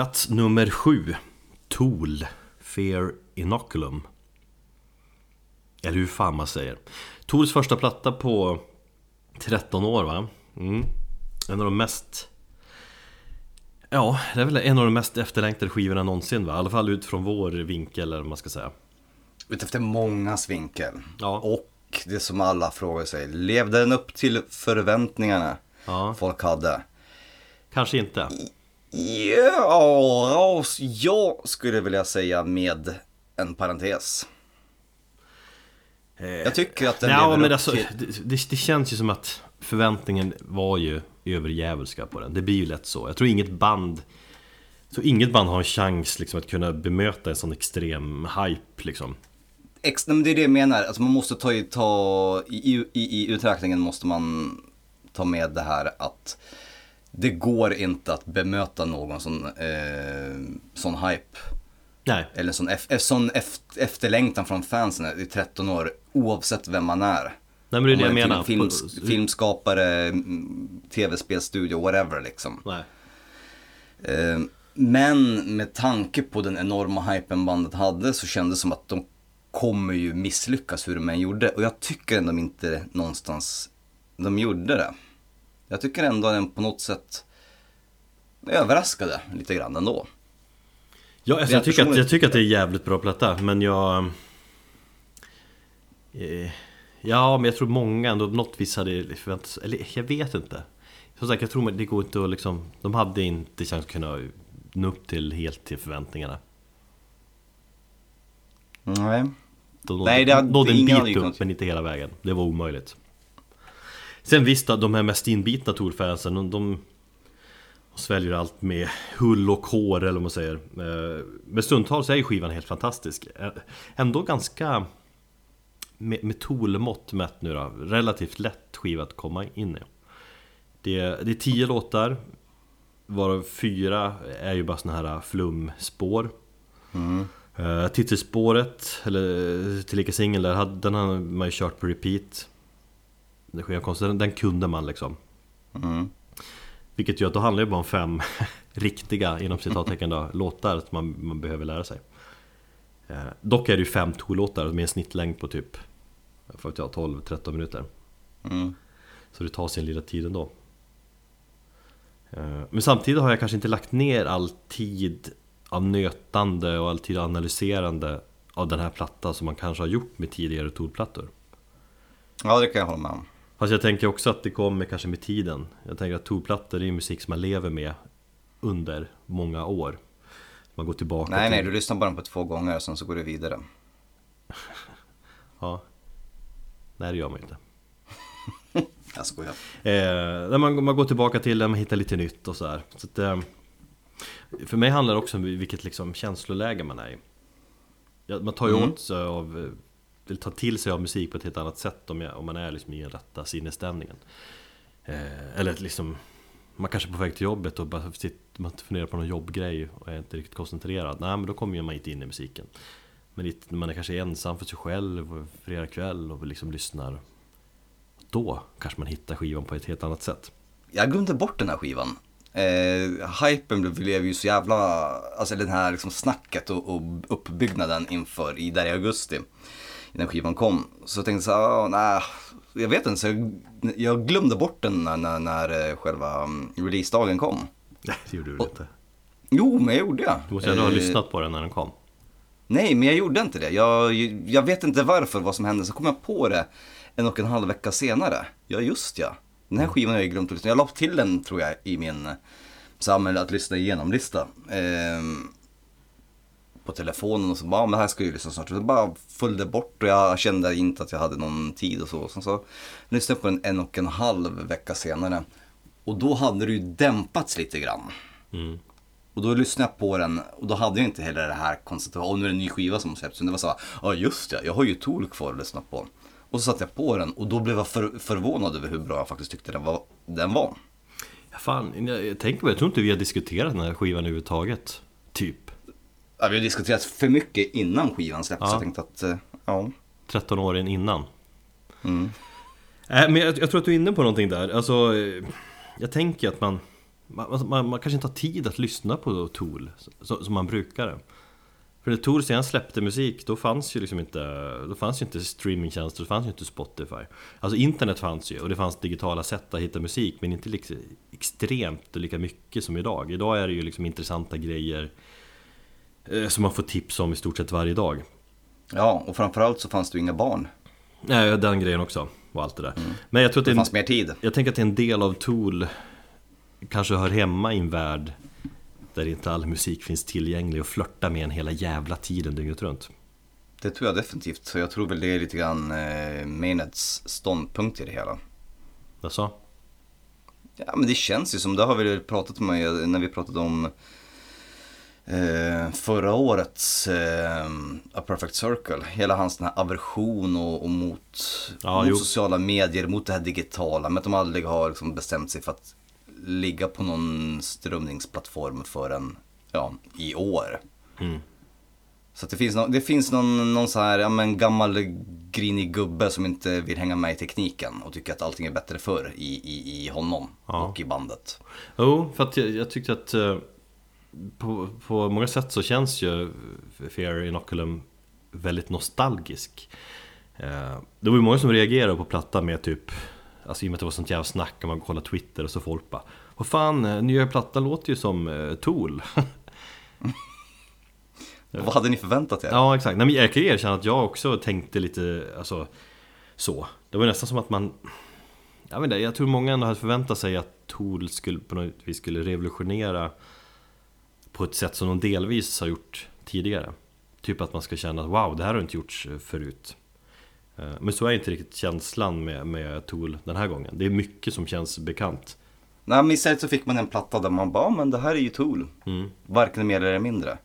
A: Plats nummer sju Tool Fear Inoculum Eller hur fan man säger Tools första platta på 13 år va? Mm. En av de mest Ja, det är väl en av de mest efterlängtade skivorna någonsin va? I alla fall utifrån vår vinkel eller vad man ska säga
B: Utefter mångas vinkel.
A: Ja.
B: Och det som alla frågar sig, levde den upp till förväntningarna
A: Ja.
B: folk hade?
A: Kanske inte
B: Ja, jag skulle vilja säga med en parentes. Jag tycker att den
A: Ja men alltså,
B: till...
A: det, det, känns ju som att förväntningen var ju överjävulska på den. Det blir ju lätt så. Jag tror inget band Så inget band har en chans liksom att kunna bemöta en sån extrem hype liksom.
B: Ex, men det är det jag menar, alltså man måste ta, i- ta i, i, i uträkningen måste man ta med det här att det går inte att bemöta någon sån, eh, sån hype.
A: Nej.
B: Eller sån, en sån ef- efterlängtan från fansen i 13 år, oavsett vem man är.
A: Nej men det är det jag menar.
B: Film,
A: På-
B: film, filmskapare, mm, tv-spelstudio, whatever liksom.
A: Nej.
B: Eh, Men med tanke på den enorma hypen bandet hade så kändes det som att de kommer ju misslyckas hur de än gjorde. Och jag tycker ändå inte någonstans de gjorde det. Jag tycker ändå att den på något sätt överraskade lite grann ändå.
A: Ja, alltså, jag, tycker att, jag tycker att det är jävligt bra platta, men jag... Eh, ja, men jag tror många ändå något vis hade förväntat sig, eller jag vet inte. Som sagt, jag tror att det går inte att liksom, de hade inte chans att kunna nå upp till helt till förväntningarna.
B: Nej.
A: De nådde,
B: Nej, det hade-
A: nådde en bit upp,
B: kunnat-
A: men inte hela vägen. Det var omöjligt. Sen visst, de här mest inbitna Tor-fansen, de, de sväljer allt med hull och hår eller vad man säger. Eh, Men stundtals är ju skivan helt fantastisk. Eh, Ändå ganska, med, med Tool-mått mätt nu då, relativt lätt skiva att komma in i. Det, det är tio låtar, varav fyra är ju bara såna här flumspår. Uh, titelspåret, eller tillika singeln där, den har man ju kört på repeat. Konstigt, den, den kunde man liksom.
B: Mm.
A: Vilket gör att då handlar det bara om fem riktiga, inom citattecken då, låtar som man, man behöver lära sig. Eh, dock är det ju fem Tool-låtar med en snittlängd på typ, vad vet jag, 12-13 minuter.
B: Mm.
A: Så det tar sin lilla tid ändå. Eh, Men samtidigt har jag kanske inte lagt ner all tid av nötande och all tid av analyserande av den här plattan som man kanske har gjort med tidigare Tool-plattor.
B: Ja, det kan jag hålla med om.
A: Fast jag tänker också att det kommer kanske med tiden. Jag tänker att Tool-plattor är ju musik som man lever med under många år. Man går tillbaka
B: Nej,
A: till...
B: nej, du lyssnar bara på två gånger och sen så går du vidare.
A: Ja. Nej, det gör man ju inte.
B: Jag skojar.
A: Eh, när man, man går tillbaka till det, man hittar lite nytt och sådär. Så att, eh, för mig handlar det också om vilket liksom känsloläge man är i. Man tar ju
B: Mm.
A: åt sig av, ta eller till sig av musik på ett helt annat sätt om, jag, om man är liksom i den rätta sinnesstämningen. Eh, eller liksom, man kanske är på väg till jobbet och bara sitter, man funderar på någon jobbgrej och är inte riktigt koncentrerad. Nej men då kommer man inte in i musiken. Men när man är kanske ensam för sig själv och fredag kväll och liksom lyssnar. Då kanske man hittar skivan på ett helt annat sätt.
B: Jag glömde bort den här skivan. Eh, hypen blev, blev ju så jävla, alltså den här liksom snacket och, och uppbyggnaden inför i där i augusti. När skivan kom. Så jag tänkte så här, ah, nej, jag vet inte, så jag, jag glömde bort den när, när, när eh, själva mm, releasedagen kom.
A: Nej, det gjorde du
B: Och-
A: inte.
B: Jo, men jag gjorde jag.
A: Du måste ändå ha
B: Eh,
A: lyssnat på den när den kom.
B: Nej, men jag gjorde inte det. Jag, jag vet inte varför, vad som hände. Så kom jag på det en och en halv vecka senare. Ja, just ja. Den här skivan har jag glömt att lyssna. Jag la till den, tror jag, i min eh, samhälle att lyssna igenom-lista. Ehm, på telefonen och så bara, "Ja, men här ska jag ju lyssna snart. Så jag bara följde bort och jag kände inte att jag hade någon tid och så. Sen så lyssnade jag på den en och en halv vecka senare. Och då hade det ju dämpats lite grann.
A: Mm.
B: Och då lyssnade jag på den och då hade jag inte heller det här konceptet, åh nu är det en ny skiva som släpps. Det var så ja just det, jag har ju Tool kvar att lyssna på. Och så satte jag på den och då blev jag för, förvånad över hur bra jag faktiskt tyckte den var. Den var.
A: Ja, fan, jag, jag tänker på jag tror inte vi har diskuterat den här skivan överhuvudtaget. Typ.
B: Ja, vi har diskuterat för mycket innan skivan släpptes,
A: Ja.
B: jag tänkte att, eh, ja.
A: 13 år innan.
B: Mm.
A: Äh, men jag, jag tror att du är inne på någonting där. Alltså, eh, jag tänker att man, man, man, man kanske inte har tid att lyssna på Tool så, som man brukar. För när Tool sen släppte musik, då fanns ju liksom inte, då fanns ju inte streamingtjänster, då fanns ju inte Spotify. Alltså internet fanns ju och det fanns digitala sätt att hitta musik, men inte liksom extremt lika mycket som idag. Idag är det ju liksom intressanta grejer som man får tips om i stort sett varje dag.
B: ja, och framförallt så fanns det ju inga barn.
A: Nej, den grejen också och allt det där. Men jag tror att det
B: Det fanns mer tid.
A: Jag tänker att det är en del av Tool Kanske hör hemma i en värld Där inte all musik finns tillgänglig och flörta med en hela jävla tiden dygnet runt
B: Det tror jag definitivt. Så jag tror väl det är lite grann eh, Maynards ståndpunkt i det hela.
A: Alltså?
B: Ja men det känns ju som, det har vi pratat om eh, när vi pratade om eh, förra årets eh, A Perfect Circle. Hela hans den här aversion och, och mot,
A: Ja,
B: mot sociala medier, mot det här digitala. Men att de aldrig har liksom bestämt sig för att ligga på någon strömningsplattform förrän ja, i år.
A: Mm.
B: Så det finns, no, det finns någon, någon så här, ja, men gammal grinig gubbe som inte vill hänga med i tekniken och tycker att allting är bättre förr i, i, i honom
A: Ja.
B: och i bandet.
A: Jo, för att jag, jag tyckte att eh, på, på många sätt så känns ju Fear Inoculum väldigt nostalgisk. Eh, det var ju många som reagerade på plattan med typ Alltså i och med att det var sånt jävla snack om man kollar Twitter och så folk bara Vad fan, eh, nya plattan låter ju som eh, Tool
B: Vad hade ni förväntat er?
A: Ja exakt, Nej, men jag kan erkänna att jag också tänkte lite alltså, så Det var nästan som att man Jag vet inte, jag tror många ändå hade förväntat sig att Tool skulle på något vis skulle revolutionera På ett sätt som de delvis har gjort tidigare Typ att man ska känna att wow, det här har inte gjorts förut Eh, Men så är inte riktigt känslan med, med Tool den här gången Det är mycket som känns bekant
B: Nej, men istället så fick man en platta där man bara, "Ja, men det här är ju Tool.
A: mm.
B: Varken mer eller mindre.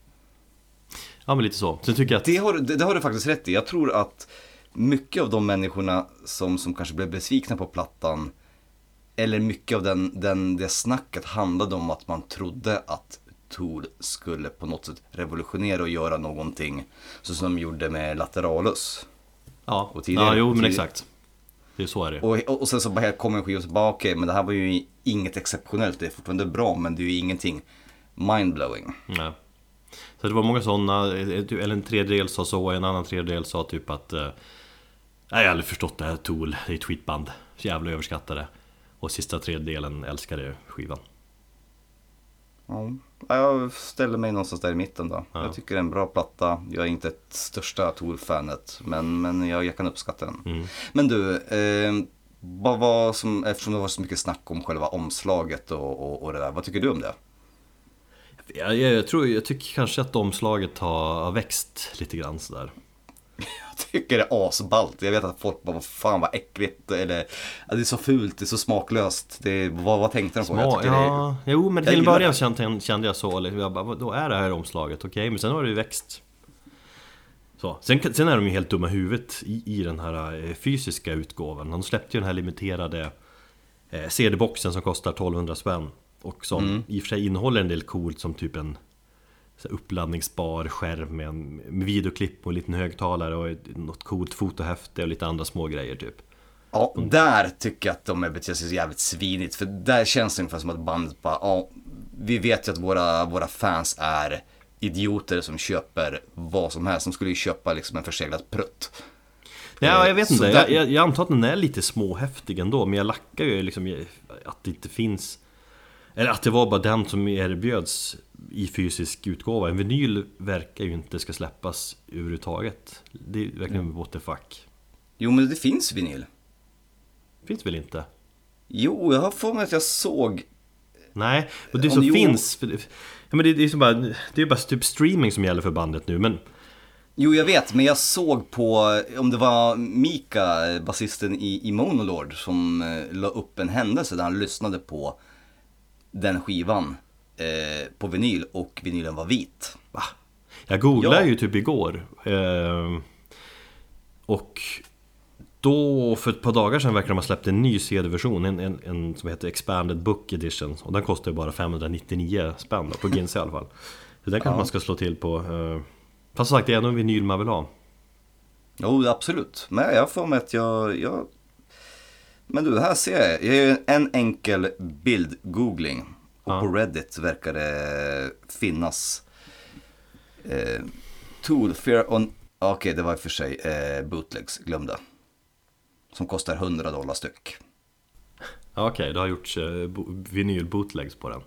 A: Ja men lite så, sen tycker att
B: Det har, det, det har du faktiskt rätt i. Jag tror att mycket av de människorna som, som kanske blev besvikna på plattan eller mycket av den, den, det snacket handlade om att man trodde att Tool skulle på något sätt revolutionera och göra någonting så som de gjorde med Lateralus.
A: Ja,
B: och tidigare-
A: ja jo men exakt. Det är så är det.
B: Och, och, och sen så bara kommer en skiva och så bara okej, men det här var ju inget exceptionellt, det är fortfarande bra men det är ju ingenting mindblowing.
A: Nej. Så det var många sådana, eller en tredjedel sa så, en annan tredjedel sa typ att eh, Nej jag har aldrig förstått det här Tool, det är ett skitband, så jävla överskattade. Och sista tredjedelen älskade skivan.
B: Ja, jag ställer mig någonstans där i mitten då.
A: Ja.
B: Jag tycker det är en bra platta. Jag är inte ett största Tool-fanet, men, men jag, jag kan uppskatta den.
A: Mm.
B: Men du, eh, vad var som, eftersom det var så mycket snack om själva omslaget och, och, och det där, vad tycker du om det?
A: jag, jag, jag, tror, jag tycker kanske att omslaget har, växt lite grann sådär
B: tycker det är asballt. Jag vet att folk bara, vad fan vad äckligt, eller ja, det är så fult, det är så smaklöst. Det, vad, vad tänkte de på? Jag
A: Sma,
B: tycker det är,
A: ja, jo men
B: jag
A: till en början kände, kände jag så, eller jag bara, "Vad- då är det här omslaget, okej, men sen har det ju växt så. Sen, sen är de ju helt dumma i huvudet i, i den här eh, fysiska utgåvan De släppte ju den här limiterade eh, CD-boxen som kostar 1200 spänn Och som
B: Mm.
A: i och för sig innehåller en del coolt som typ en uppladdningsbar skärm med en med videoklipp och en liten högtalare och ett, något coolt fotohäfte och lite andra små grejer typ
B: Ja, där tycker jag att de är beter sig så jävligt svinigt. För där känns det ungefär som att bandet bara, ja, vi vet ju att våra, våra fans är idioter som köper vad som helst. De skulle ju köpa liksom en förseglad prutt.
A: Ja, jag vet inte.
B: där-
A: Jag, jag, antar att den är lite småhäftig ändå, men jag lackar ju liksom att det inte finns... Eller att det var bara den som erbjöds i fysisk utgåva. En vinyl verkar ju inte ska släppas överhuvudtaget. Det är verkligen what the fuck.
B: Jo, men det finns vinyl.
A: Finns väl inte?
B: Jo, jag har för mig att jag såg,
A: Nej, och det
B: Om
A: som
B: jo.
A: finns... För ja, men det, det är som bara, det är bara typ streaming som gäller för bandet nu, men...
B: jo jag vet, men jag såg på, om det var Mika, basisten i, i Monolord, som eh, la upp en händelse där han lyssnade på den skivan eh, på vinyl och vinylen var vit.
A: Va? Jag googlade
B: Ja.
A: ju typ igår eh, Och då för ett par dagar sedan verkar de ha släppt en ny CD-version en, en, en som heter Expanded Book Edition Och den kostar ju bara 599 spänn då, på Ginza i alla fall Så den kanske
B: Ja.
A: man ska slå till på eh, Fast som sagt det är ändå en vinyl man vill ha
B: Jo, absolut. Men jag får mig att jag, jag... Men du, här ser jag. Jag gör en enkel bild-googling. Och
A: Ja.
B: på Reddit verkar det finnas eh, Tool Fear on... Okej, det var i och för sig eh, bootlegs, glömde. Som kostar 100 dollar styck.
A: Okej, det har gjorts eh, bo- vinyl bootlegs på den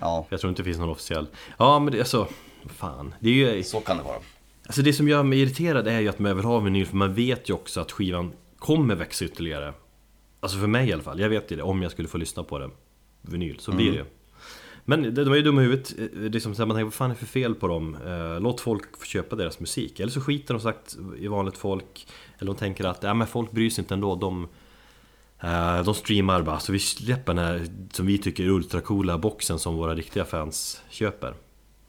B: Ja,
A: Jag tror inte det finns någon officiell Ja men det är så Fan, det är ju
B: så kan det vara.
A: Alltså det som gör mig irriterad är ju att man vill ha vinyl för man vet ju också att skivan kommer växa ytterligare Alltså för mig i alla fall, jag vet ju det om jag skulle få lyssna på den Vinyl, så blir det ju Men de, är ju dumma i huvudet, Eh, det är som så här, man tänker vad fan är det för fel på dem? Eh, låt folk få köpa deras musik Eller så skiter de sagt i vanligt folk Eller de tänker att, ja men folk bryr sig inte ändå, de eh, de streamar bara, så vi släpper den här som vi tycker är ultracoola boxen som våra riktiga fans köper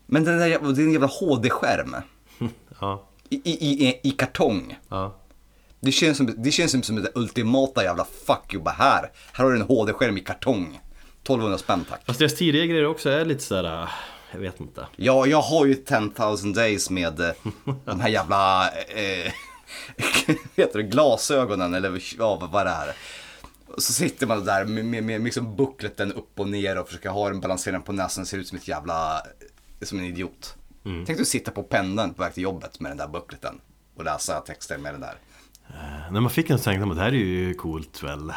B: Men den där en jävla HD-skärm.
A: Ja,
B: I, i, i, I kartong.
A: ja
B: Det känns som, det känns som, som det ultimata jävla fuck you bara här. Här har du en HD-skärm i kartong. 1200 spänn tack.
A: Fast deras tidigare grejer också är lite sådär... jag vet inte.
B: Ja, jag har ju 10,000 days med eh, de här jävla eh, heter det, glasögonen eller ja, vad det är. Så sitter man där med, med, med liksom buckleten upp och ner och försöker ha den balanserad på näsan. Ser ut som ett jävla, som en idiot. Mm. Tänk att sitta på pendeln på väg till jobbet med den där buckleten. Och läsa texter med den där.
A: Uh, när man fick en säng, det här är ju coolt väl?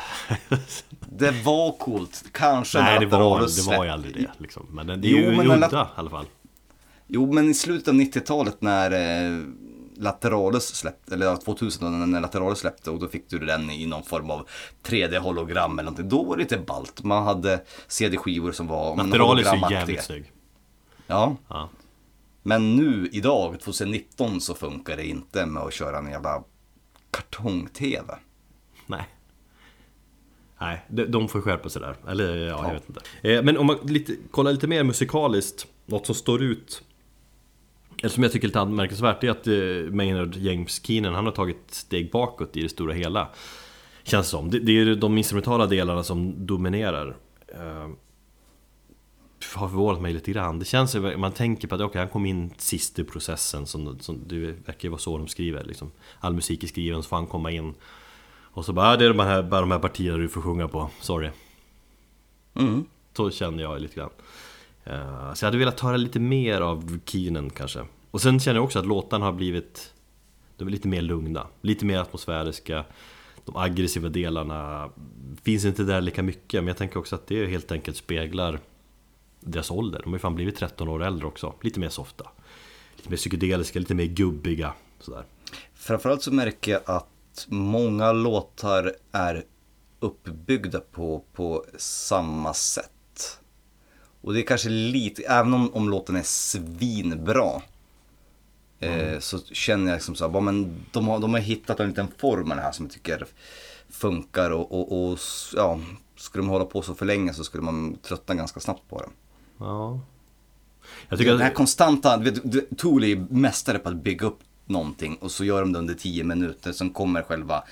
B: det var coolt, kanske
A: Nej, det var, det var ju aldrig det liksom. Men det, det är jo, ju udda i alla fall.
B: Jo, men i slutet av 90-talet när eh, Lateralis släppte, eller 2000 när Lateralis släppte och då fick du den i någon form av 3D-hologram eller någonting. Då var det lite ballt. Man hade CD-skivor som var
A: Lateralis är jävligt snygg.
B: Ja. ja. Men nu idag, 2019, så funkar det inte med att köra en jävla kartong-tv.
A: Nej. Nej, de får skärpa sig där. Eller ja, ja. jag vet inte. Eh, men om man lite, kollar lite mer musikaliskt, något som står ut eller som jag tycker är lite anmärkningsvärt är att eh, Maynard James Keenan, han har tagit steg bakåt i det stora hela Känns som. Det, det är de instrumentala delarna som dominerar uh, Har förvånat mig lite grann. Det känns man tänker på att okay, han kom in sist i processen som, som Det verkar ju vara så de skriver liksom. All musik är skriven så får han komma in Och så bara, ah, det är de här, bara de här partierna du får sjunga på, sorry mm. Så känner jag lite grann Uh, så jag hade velat höra lite mer av Keenan kanske. Och sen känner jag också att låtarna har blivit de är lite mer lugna, lite mer atmosfäriska. De aggressiva delarna finns inte där lika mycket, men jag tänker också att det helt enkelt speglar deras ålder. De har ju fan blivit 13 år äldre också, lite mer softa. Lite mer psykedeliska, lite mer gubbiga. Sådär.
B: Framförallt så märker jag att många låtar är uppbyggda på, på samma sätt. Och det är kanske lite, även om, om låten är svinbra. Eh, mm. Eh, så känner jag liksom så här, men de har, de har hittat en liten form här som jag tycker funkar. Och, och, och ja, skulle de hålla på så för länge så skulle man tröttna ganska snabbt på det.
A: Ja.
B: Jag tycker Den här konstanta, Tool är mästare på att bygga upp någonting och så gör de det under tio minuter. Sen kommer själva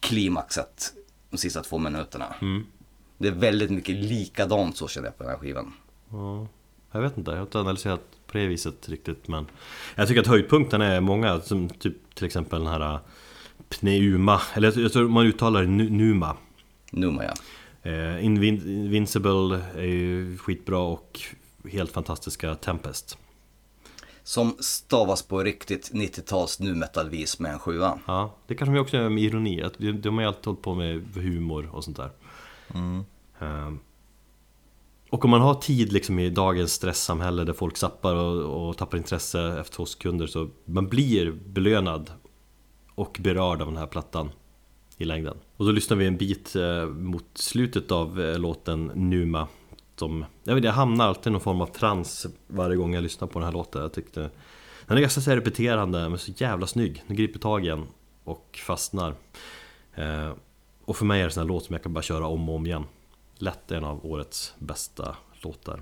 B: klimaxet de sista två minuterna. Mm. Det är väldigt mycket likadant så känner jag på den här skivan.
A: Ja, jag vet inte, jag har inte analyserat på det viset riktigt men Jag tycker att höjdpunkten är många, som typ till exempel den här äh, Pneuma, eller jag tror man uttalar det Numa
B: Numa ja
A: eh, Invincible är ju skitbra och helt fantastiska Tempest
B: som stavas på riktigt 90-tals nu metal-vis med en sjua.
A: Ja, det kanske de också gör med ironi. Att de har ju alltid hållit på med humor och sånt där. Mm. Ehm, och om man har tid liksom i dagens stresssamhälle där folk zappar och, och tappar intresse efter två sekunder så man blir belönad och berörd av den här plattan i längden. Och då lyssnar vi en bit eh, mot slutet av eh, låten Numa som, jag vet jag hamnar alltid i någon form av trans varje gång jag lyssnar på den här låten. Jag tyckte den är ganska så repeterande men så jävla snygg. Den griper tag igen och fastnar. Eh, och för mig är det en sån här låt som jag kan bara köra om och om igen. Lätt en av årets bästa låtar.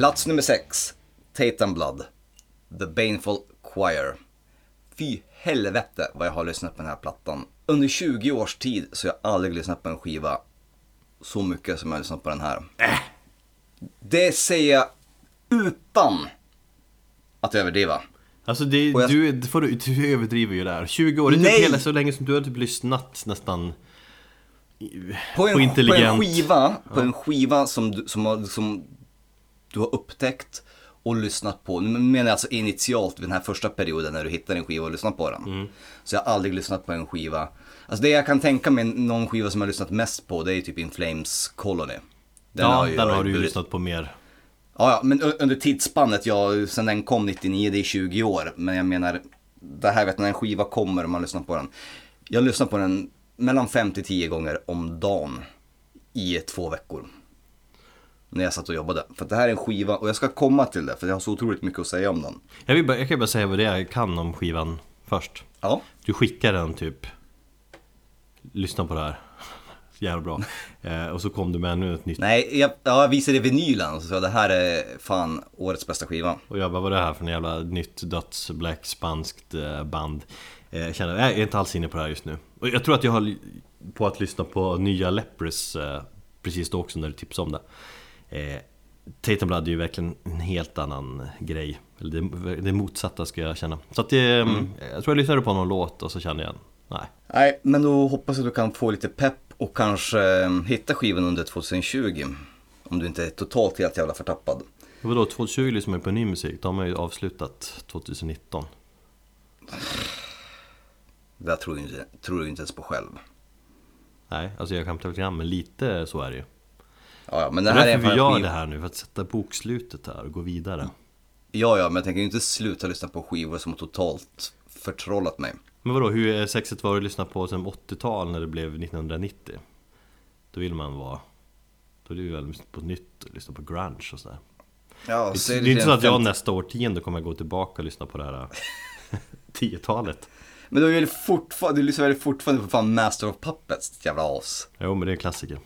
B: Plats nummer 6. Tatum Blood. The Baneful Choir. Fy helvete vad jag har lyssnat på den här plattan. Under 20 års tid så har jag aldrig lyssnat på en skiva så mycket som jag har lyssnat på den här. Det säger jag utan att överdriva.
A: Alltså det,
B: jag-
A: du, du, du överdriver ju där 20 år, det är typ
B: Nej!
A: hela så länge som du har typ lyssnat nästan
B: På en,
A: På intelligent.
B: På en skiva, på en skiva som, som, som du har upptäckt och lyssnat på. Nu menar jag alltså initialt vid den här första perioden när du hittar en skiva och lyssnar på den.
A: Mm.
B: Så jag har aldrig lyssnat på en skiva. Alltså det jag kan tänka mig någon skiva som jag har lyssnat mest på det är typ In Flames Colony. Den
A: Ja,
B: ju-
A: den har du ju lyssnat på mer
B: Ja, ja, men under tidsspannet, ja, sen den kom 99, det är 20 år. Men jag menar, det här vet när en skiva kommer och man lyssnar på den. Jag lyssnar på den mellan 5 till 10 gånger om dagen i två veckor. När jag satt och jobbade. För det här är en skiva, och jag ska komma till det, för jag har så otroligt mycket att säga om den.
A: jag, vill bara, jag kan bara säga vad det är jag kan om skivan först
B: Ja,
A: Du skickar den typ Lyssna på det här Jävla bra eh, Och så kom du med ännu ett nytt
B: nej, jag, ja, jag visade vinylen och så sa det här är fan årets bästa skiva.
A: Och jag bara, vad är det här för en jävla nytt döds black spanskt eh, band? Eh, Jag känner, jag är inte alls inne på det här just nu. Och jag tror att jag har på att lyssna på nya Leprous eh, precis då också när du tipsade om det. Eh, Tatum är ju verkligen en helt annan grej. Eller det, det motsatta ska jag känna. Så att det, jag tror jag lyssnade på någon låt och så kände jag, nej.
B: Nej, men då hoppas jag att du kan få lite pepp och kanske eh, hitta skivan under 2020. Om du inte är totalt helt jävla förtappad.
A: Vadå, 2020 lyssnar man ju på ny musik, då har man ju avslutat 2019.
B: Det där tror du inte, tror inte ens på själv.
A: Nej, alltså jag kan ta lite grann, men lite så är det ju.
B: Ja, men
A: Det
B: det
A: är
B: här är
A: därför vi
B: en
A: gör
B: skiva-
A: det här nu, för att sätta bokslutet här och gå vidare.
B: Ja, ja, men jag tänker ju inte sluta lyssna på skivor som har totalt förtrollat mig.
A: Men vadå, hur är sexet var att lyssna på sen 80-tal när det blev 1990? Då vill man vara... Då är det ju väl på nytt och lyssna på grunge och sådär.
B: Ja,
A: Det är inte så att jag nästa årtionde kommer gå tillbaka och lyssna på det här 10-talet.
B: Men du är väl fortfarande, du lyssnar väl fortfarande på fan Master of Puppets, ditt jävla as.
A: Jo men det är en klassiker.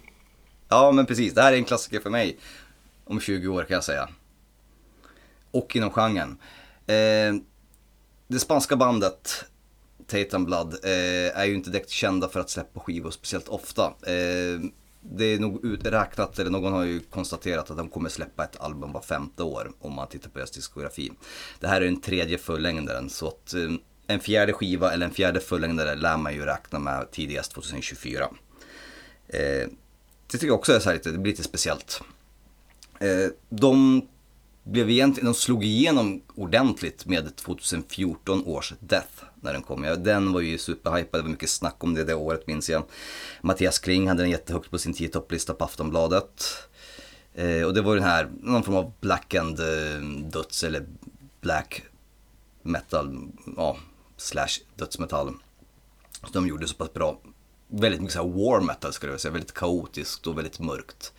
B: Ja, men precis. Det här är en klassiker för mig. Om 20 år kan jag säga. Och inom genren. Eh, det spanska bandet Tatum Blood eh, är ju inte direkt kända för att släppa skivor speciellt ofta. Eh, det är nog uträknat, eller någon har ju konstaterat att de kommer släppa ett album var femte år om man tittar på deras diskografi. Det här är den tredje fullängdaren så att eh, en fjärde skiva eller en fjärde fullängdare lär man ju räkna med tidigast 2024. Det tycker jag också är så här lite, det blir lite speciellt. Eh, de blev egentligen, de slog igenom ordentligt med 2014 års Death när den kom. Ja, Den var ju superhypad, det var mycket snack om det det året minns jag. Mattias Kring hade den jättehögt på sin 10 topplista på Aftonbladet. Eh, och det var den här, någon form av black and eh, döds eller black metal, ja, slash dödsmetall. Så de gjorde så pass bra. Väldigt mycket så här war metal skulle jag säga, väldigt kaotiskt och väldigt mörkt.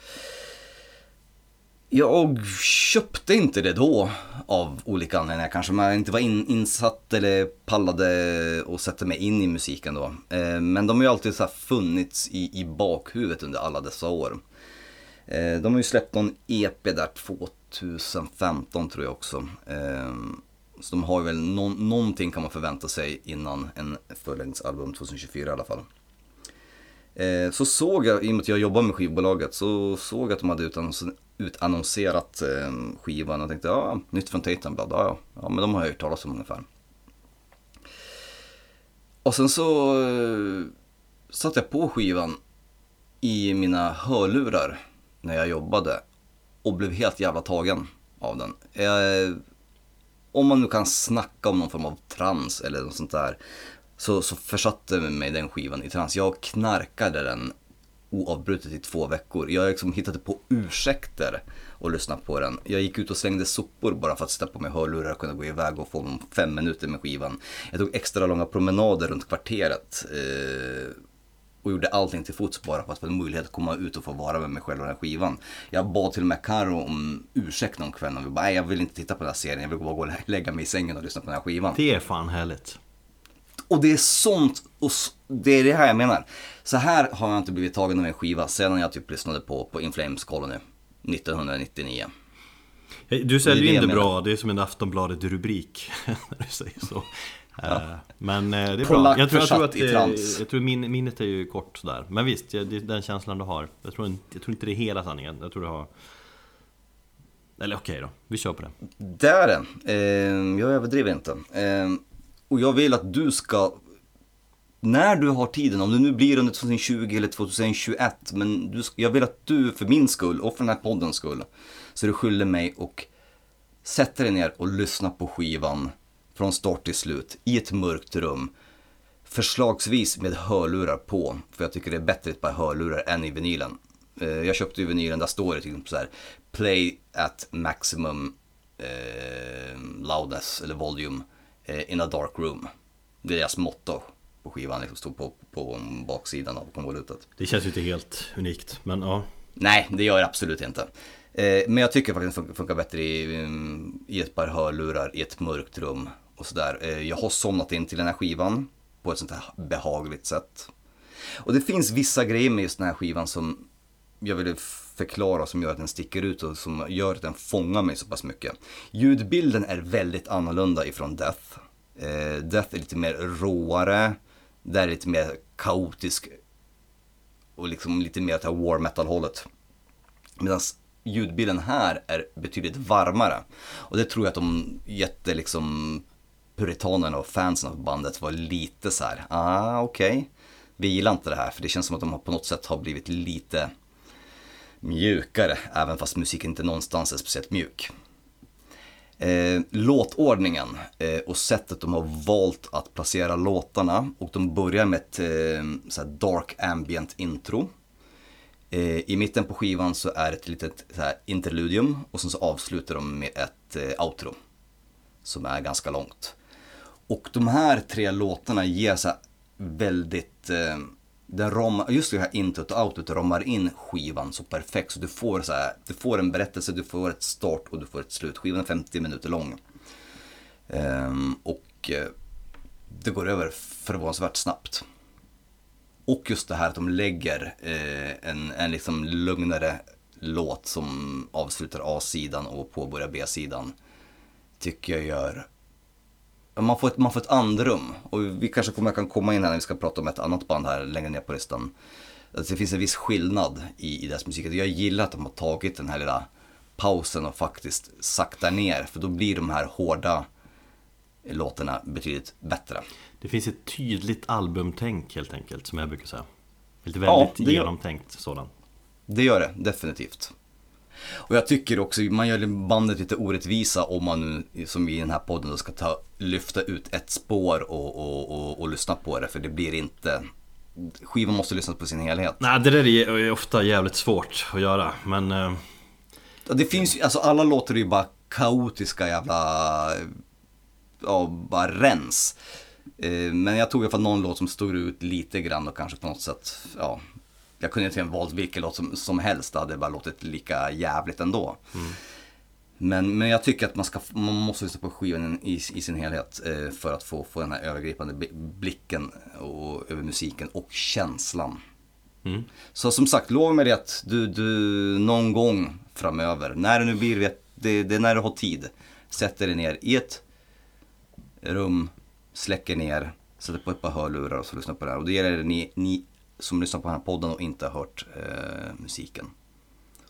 B: Jag köpte inte det då av olika anledningar. Kanske man inte var in, insatt eller pallade och sätta mig in i musiken då. Eh, men de har ju alltid så här funnits i, i bakhuvudet under alla dessa år. Eh, de har ju släppt någon EP där 2015 tror jag också. Eh, så de har ju väl no någonting kan man förvänta sig innan en fullängdsalbum 2024 i alla fall. Eh, så såg jag, i och med att jag jobbar med skivbolaget, så såg jag att de hade utannonserat eh, skivan och tänkte ja, nytt från Tatum Blood, ja, ja, ja men de har jag hört talas om ungefär. Och sen så eh, satte jag på skivan i mina hörlurar när jag jobbade och blev helt jävla tagen av den. Eh, om man nu kan snacka om någon form av trans eller något sånt där så, så försatte mig den skivan i trans. Jag knarkade den oavbrutet i två veckor. Jag liksom hittade på ursäkter och lyssnade på den. Jag gick ut och slängde sopor bara för att sätta på mig hörlurar och kunna gå iväg och få fem minuter med skivan. Jag tog extra långa promenader runt kvarteret eh, och gjorde allting till fots bara för att få en möjlighet att komma ut och få vara med mig själv och den här skivan. Jag bad till och med Karo om ursäkt någon kväll och vi bara, nej jag vill inte titta på den här serien, jag vill bara gå och lägga mig i sängen och lyssna på den här skivan.
A: Det är fan härligt.
B: Och det är sånt, och det är det här jag menar. Så här har jag inte blivit tagen av en skiva sedan jag typ lyssnade på, på In Flames Colony 1999.
A: Du säljer
B: Det är det
A: in det
B: jag
A: bra, det är som en Aftonbladet-rubrik när du säger så
B: Ja.
A: Eh, Men eh, det är
B: Polack
A: bra. Jag tror, jag tror att eh, jag tror min, minnet är ju kort sådär Men visst, den känslan du har jag tror, inte, jag tror inte det är hela sanningen Jag tror du har Eller okej då, vi kör på det
B: Det är. Eh, jag överdriver inte. Och jag vill att du ska, när du har tiden, om det nu blir under 2020 eller 2021, men du, jag vill att du för min skull och för den här poddens skull, så du skyller mig och sätter dig ner och lyssnar på skivan från start till slut i ett mörkt rum. Förslagsvis med hörlurar på, för jag tycker det är bättre ett par hörlurar än i vinylen. Eh, jag köpte ju vinylen, där står det till exempel så här Play at maximum eh, loudness eller volume in a dark room. Det är deras motto på skivan, liksom står på, på baksidan av konvolutet.
A: Det känns ju inte helt unikt, men ja
B: Nej, det gör det absolut inte. Eh, men jag tycker faktiskt det fun- funkar bättre i, mm, i ett par hörlurar i ett mörkt rum och sådär. Eh, jag har somnat in till den här skivan på ett sånt här behagligt sätt. Och det finns vissa grejer med just den här skivan som jag vill förklara som gör att den sticker ut och som gör att den fångar mig så pass mycket. Ljudbilden är väldigt annorlunda ifrån Death. Eh, Death är lite mer råare, där är lite mer kaotisk och liksom lite mer åt det här war metal hållet. Medan ljudbilden här är betydligt varmare. Och det tror jag att de jätte liksom puritanerna och fansen av bandet var lite så här, ah okej. Vi gillar inte det här för det känns som att de på något sätt har blivit lite mjukare, även fast musik inte någonstans är speciellt mjuk. Eh, låtordningen eh, och sättet de har valt att placera låtarna och de börjar med ett eh, dark ambient intro. Eh, I mitten på skivan så är det ett litet så interludium och sen så avslutar de med ett eh, outro. Som är ganska långt. Och de här tre låtarna ger såhär väldigt, eh, den rom, just det här introt och outrot ramar in skivan så perfekt. Så du får, så här, du får en berättelse, du får ett start och du får ett slut. Skivan är 50 minuter lång. Ehm, och eh, det går över förvånansvärt snabbt. Och just det här att de lägger eh, en, en liksom lugnare låt som avslutar A-sidan och påbörjar B-sidan. Tycker jag gör ja, Man får, ett, man får ett andrum. Och vi kanske kommer, kan komma in här när vi ska prata om ett annat band här längre ner på listan. Alltså det finns en viss skillnad i, i deras musik. Jag gillar att de har tagit den här lilla pausen och faktiskt saktar ner. För då blir de här hårda låtarna betydligt bättre.
A: Det finns ett tydligt albumtänk helt enkelt, som jag brukar säga Lite
B: Ja,
A: väldigt
B: gör-
A: genomtänkt sådan
B: Det gör det, definitivt. Och jag tycker också, man gör bandet lite orättvisa om man nu, som i den här podden, då ska ta, lyfta ut ett spår och, och, och, och lyssna på det. För det blir inte, skivan måste lyssnas på sin helhet.
A: Nej, det där är ofta jävligt svårt att göra, men eh,
B: Och Det finns ju, alltså alla låtar är ju bara kaotiska jävla, ja, bara rens. Eh, Men jag tog i alla fall någon låt som stod ut lite grann och kanske på något sätt, ja. Jag kunde inte ha valt vilken låt som, som helst, det hade bara låtit lika jävligt ändå. Men, men jag tycker att man, ska, man måste lyssna på skivan i, i sin helhet eh, för att få, få den här övergripande blicken och, över musiken och känslan.
A: mm.
B: Så som sagt, lova mig det att du, du någon gång framöver, när det nu blir, vet, det, det är när du har tid, sätter dig ner i ett rum, släcker ner, sätter på ett par hörlurar och så lyssnar på det här. Och det gäller ni, ni som lyssnar på den här podden och inte har hört eh, musiken.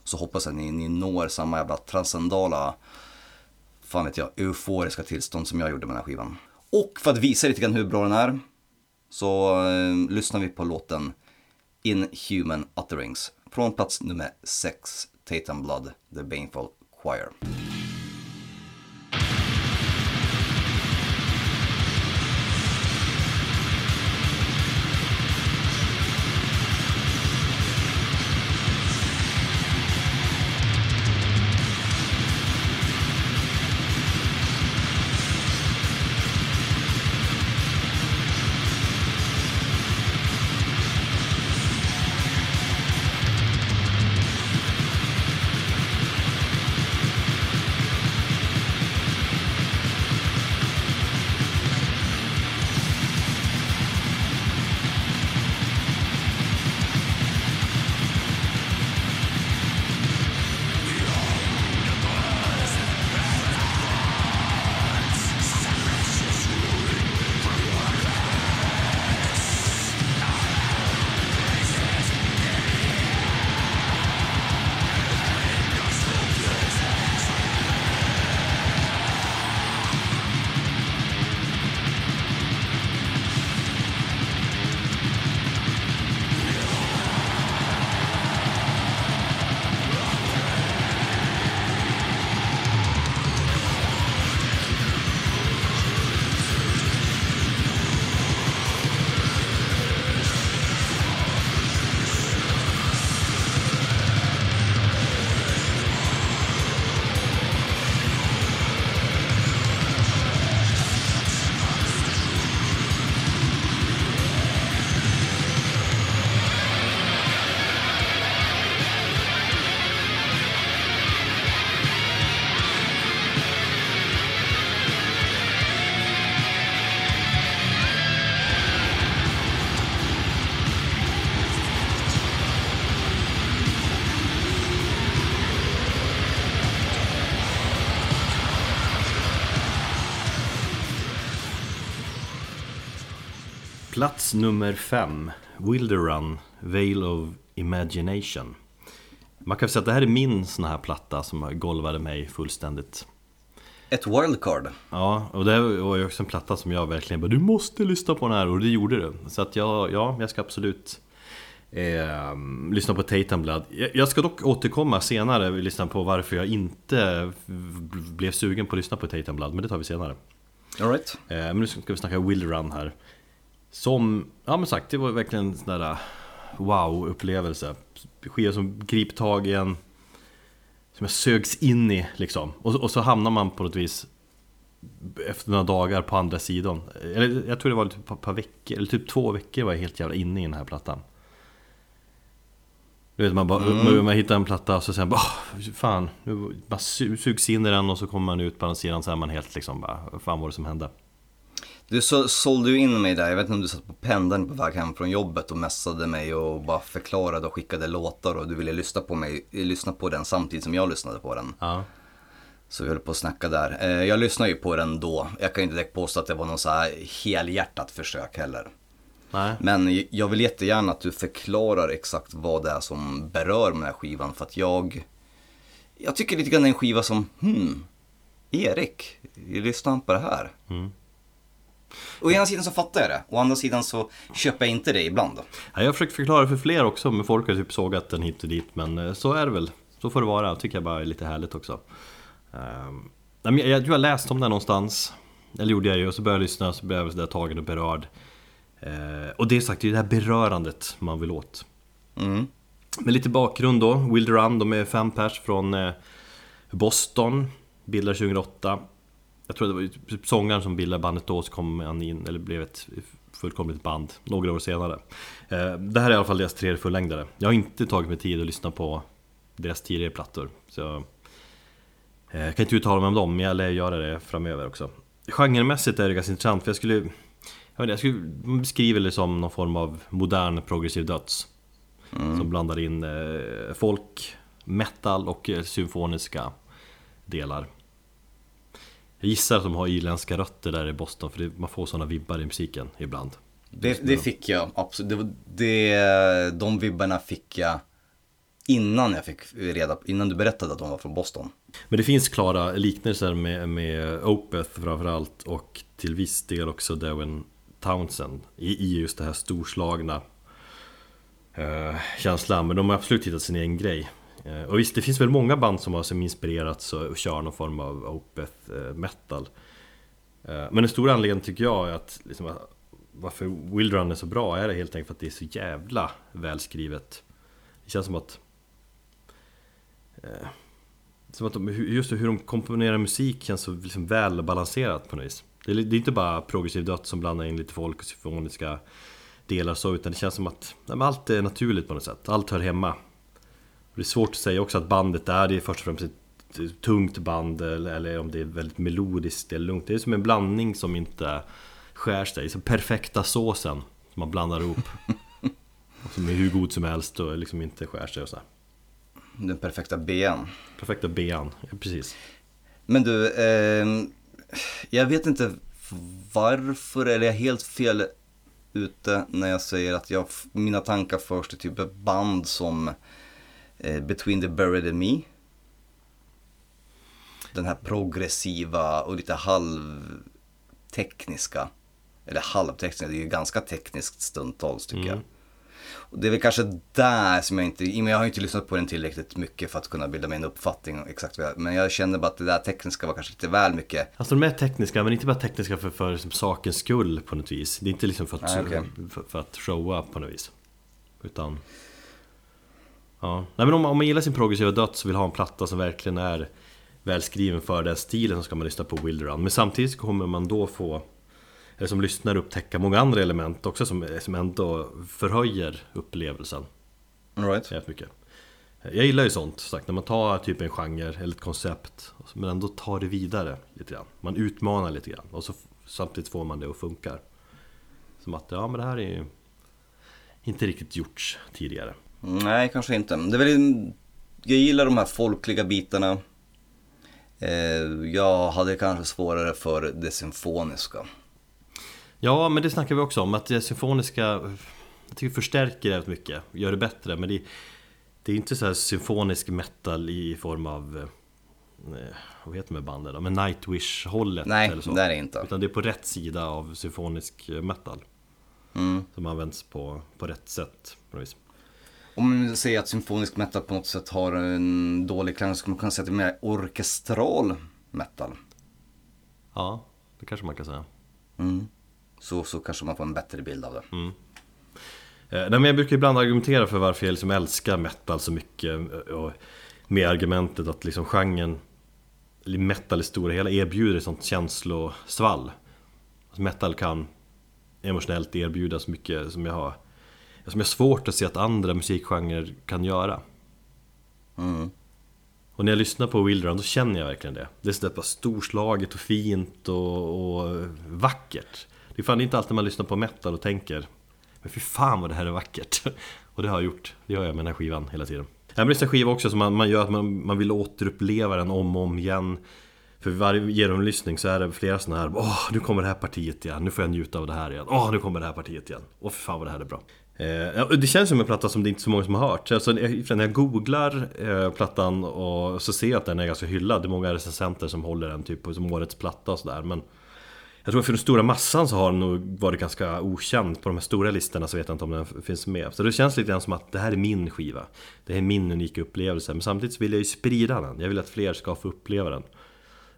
B: Så hoppas jag att ni, ni når samma jävla transcendala, fan vet jag, euforiska tillstånd som jag gjorde med den här skivan. Och för att visa lite grann hur bra den är, så eh, lyssnar vi på låten Inhuman Utterings från plats nummer 6, Tatum Blood, The Baneful Choir.
A: Plats nummer fem Wilder Run, Veil of Imagination. Man kan säga att det här är min sån här platta som golvade mig fullständigt.
B: Ett wildcard.
A: Ja, och det var ju också en platta som jag verkligen bara Du måste lyssna på den här och det gjorde du. Så att jag, ja, jag ska absolut eh, lyssna på Tatum Blood. Jag, jag ska dock återkomma senare och lyssna på varför jag inte blev sugen på att lyssna på Tatum Blood Men det tar vi senare.
B: All right.
A: Eh, men nu ska vi snacka Will Run här Som, ja men sagt, det var verkligen en sån där wow-upplevelse Skiva som grip tag i en Som jag sögs in i liksom och, och så hamnar man på något vis Efter några dagar på andra sidan Eller jag tror det var typ ett par, veckor, eller typ två veckor var jag helt jävla inne i den här plattan du vet man bara, mm. man hittar en platta och så man bara Fan, nu bara sugs in i den och så kommer man ut på den sidan så är man helt liksom bara Fan vad det som hände?
B: Du så, sålde ju in mig där, jag vet inte om du satt på pendeln på väg hem från jobbet och messade mig och bara förklarade och skickade låtar och du ville lyssna på mig, lyssna på den samtidigt som jag lyssnade på den.
A: Ja.
B: Så vi höll på att snacka där. Eh, jag lyssnade ju på den då, jag kan inte direkt påstå att det var någon så här helhjärtat försök heller.
A: Nej.
B: Men jag vill jättegärna att du förklarar exakt vad det är som berör den här skivan för att jag Jag tycker lite grann det är en skiva som, hmm Erik, lyssnar han på det här?
A: Mm.
B: Å ena sidan så fattar jag det, å andra sidan så köper jag inte det ibland.
A: Ja, jag har försökt förklara för fler också, men folk har typ sågat den hit och dit Men eh, så är det väl, så får det vara, det tycker jag bara är lite härligt också um, jag, jag, jag har läst om den någonstans Eller gjorde jag ju, och så började jag lyssna, så blev jag så där tagen och berörd Eh, och det är sagt, det är det här berörandet man vill åt.
B: Mm.
A: Men lite bakgrund då, Wild Run, de är fem pers från eh, Boston, bildade 2008. Jag tror det var typ sångaren som bildade bandet då, så kom han in, eller blev ett fullkomligt band några år senare. Eh, det här är i alla fall deras tredje fullängdare. Jag har inte tagit mig tid att lyssna på deras tidigare plattor. Så jag kan inte uttala mig om dem, men jag lär göra det framöver också. Genremässigt är det ganska intressant, för jag skulle jag, vet, jag skulle beskriva det som någon form av modern progressiv döds. Mm. Som blandar in eh, folk, metal och eh, symfoniska delar. Jag gissar att de har irländska rötter där i Boston för det, man får sådana vibbar i musiken ibland.
B: Det, det fick jag, absolut. Det, det, de vibbarna fick jag innan jag fick reda innan du berättade att de var från Boston.
A: Men det finns klara liknelser med, med Opeth framförallt och till viss del också Darwin Townsend i, i just det här storslagna eh, känslan. Men de har absolut hittat sin egen grej. Eh, och visst, det finns väl många band som har som inspirerats och kör någon form av Opeth-metal. Eh, eh, men den stora anledningen tycker jag är att liksom, varför Wildrun är så bra är det helt enkelt för att det är så jävla välskrivet. Det känns som att eh, som att de, just hur de komponerar musik känns så liksom välbalanserat på något vis. Det är, det är inte bara progressiv död som blandar in lite folk och symfoniska delar så utan det känns som att nej, allt är naturligt på något sätt. Allt hör hemma. Det är svårt att säga också att bandet är det är först och främst ett tungt band eller, om det är väldigt melodiskt eller lugnt. Det är som en blandning som inte skär sig. Som perfekta såsen som man blandar ihop. och som är hur god som helst och liksom inte skär sig och så.
B: Den perfekta bean.
A: Perfekta bean, ja, precis.
B: Men du, eh, jag vet inte varför, eller jag är helt fel ute när jag säger att jag, mina tankar förs till typ band som Between the Buried and Me. Den här progressiva och lite halvtekniska, eller halvtekniska, det är ju ganska tekniskt stundtals tycker mm. jag. Och det är väl kanske där som jag inte, jag har inte lyssnat på den tillräckligt mycket för att kunna bilda mig en uppfattning exakt vad jag, men jag känner bara att det där tekniska var kanske lite väl mycket.
A: Alltså de är tekniska, men inte bara tekniska för, för liksom, sakens skull på något vis. Det är inte liksom för att, ah, okay. för, för, att showa på något vis. Utan... Ja, Nej, men om, om man gillar sin progressiva döds och vill ha en platta som verkligen är välskriven för den stilen så ska man lyssna på Wilderun. Men samtidigt kommer man då få eller som lyssnare upptäcka många andra element också som, som ändå förhöjer upplevelsen.
B: All right.
A: Jävligt mycket. Jag gillar ju sånt, sagt, när man tar typ en genre eller ett koncept men ändå tar det vidare lite grann. Man utmanar lite grann och så samtidigt får man det att funka. Som att, ja men det här är ju inte riktigt gjorts tidigare.
B: Nej, kanske inte. Det är väl, jag gillar de här folkliga bitarna. Eh, jag hade kanske svårare för det symfoniska.
A: Ja, men det snackar vi också om, att det symfoniska Jag tycker förstärker det mycket, gör det bättre men det, det är inte så här symfonisk metal i form av eh, Vad heter de här banden då? Men Nightwish-hållet
B: Nej,
A: eller så.
B: det är det inte.
A: Utan det är på rätt sida av symfonisk metal
B: Mm.
A: Som används på, på rätt sätt på något vis.
B: Om man säger att symfonisk metal på något sätt har en dålig klang så skulle man kunna säga att det är mer orkestral metal.
A: Ja, det kanske man kan säga
B: Mm. Så, så kanske man får en bättre bild av det.
A: Eh, Nej, men jag brukar ibland argumentera för varför jag liksom älskar metal så mycket eh, och Med argumentet att liksom genren Metal i stora hela erbjuder ett sånt känslosvall alltså Metal kan emotionellt erbjuda så mycket som jag har Som har svårt att se att andra musikgenrer kan göra.
B: Mm.
A: Och när jag lyssnar på Wilderun då känner jag verkligen det. Det är sådär bara storslaget och fint och, och vackert. Det är fan inte alltid man lyssnar på metal och tänker Men fy fan vad det här är vackert. Och det har jag gjort, det gör jag med den här skivan hela tiden. Jag lyssnar skiva också som man, man gör att man, man vill återuppleva den om och om igen. För varje genomlyssning så är det flera sådana här Åh, nu kommer det här partiet igen, nu får jag njuta av det här igen. Åh, nu kommer det här partiet igen. Åh, för fan vad det här är bra Eh, ja, det känns som en platta som det inte är så många som har hört. Alltså, när jag googlar eh, plattan och så ser jag att den är ganska hyllad. Det är många recensenter som håller den typ som årets platta och sådär. Men jag tror för den stora massan så har den nog varit ganska okänd. På de här stora listorna så vet jag inte om den finns med. Så det känns lite grann som att det här är min skiva. Det här är min unika upplevelse. Men samtidigt så vill jag ju sprida den. Jag vill att fler ska få uppleva den.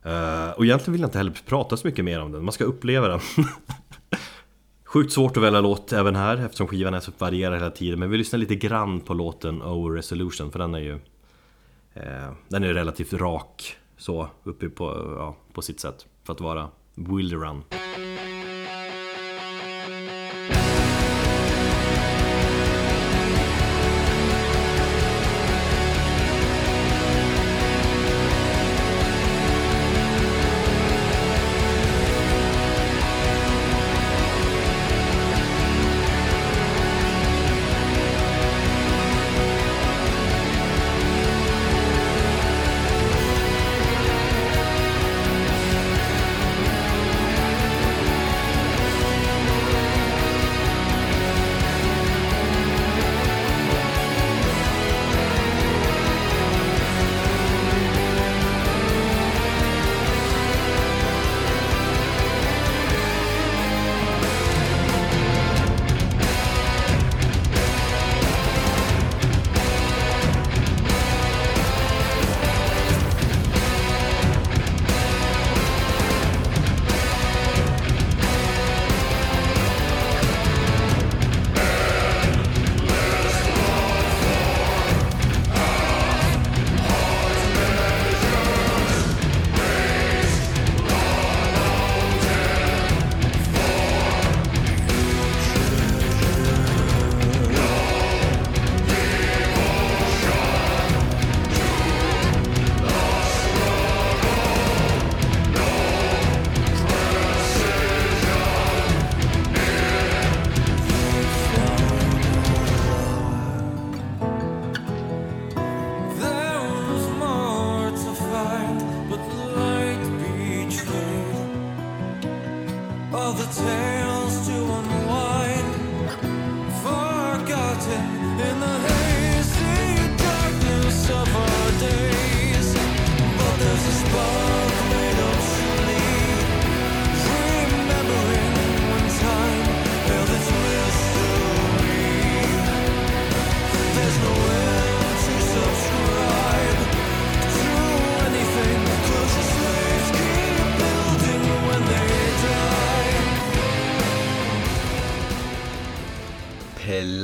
A: Eh, och egentligen vill jag inte heller prata så mycket mer om den. Man ska uppleva den. Sjukt svårt att välja låt även här eftersom skivan är så varierar hela tiden. Men vi lyssnar lite grann på låten Over Resolution för den är ju eh, Den är relativt rak så uppe på, ja, på sitt sätt för att vara Will Run
C: all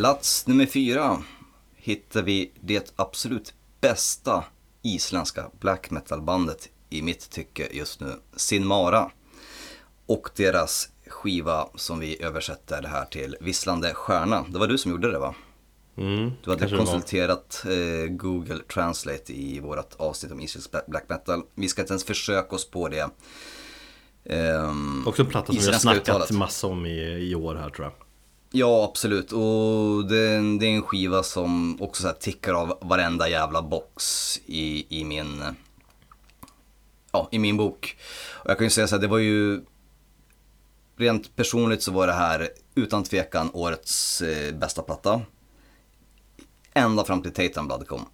B: Plats nummer fyra hittar vi det absolut bästa isländska black metal-bandet i mitt tycke just nu, Sinmara. Och deras skiva som vi översätter det här till Visslande stjärna. Det var du som gjorde det va?
A: mm,
B: Du hade konsulterat eh, Google Translate i vårt avsnitt om isländsk bla- black metal. Vi ska inte ens försöka oss på det. Ehm,
A: Också en platta som vi har snackat
B: uttalet.
A: massa om i, i år här tror jag
B: Ja, absolut. Och det, är en- det är en skiva som också så här tickar av varenda jävla box i, i min ja, i min bok. Och jag kan ju säga så här, det var ju rent personligt så var det här utan tvekan årets eh, bästa platta. Ända fram till Tatum Blood kom.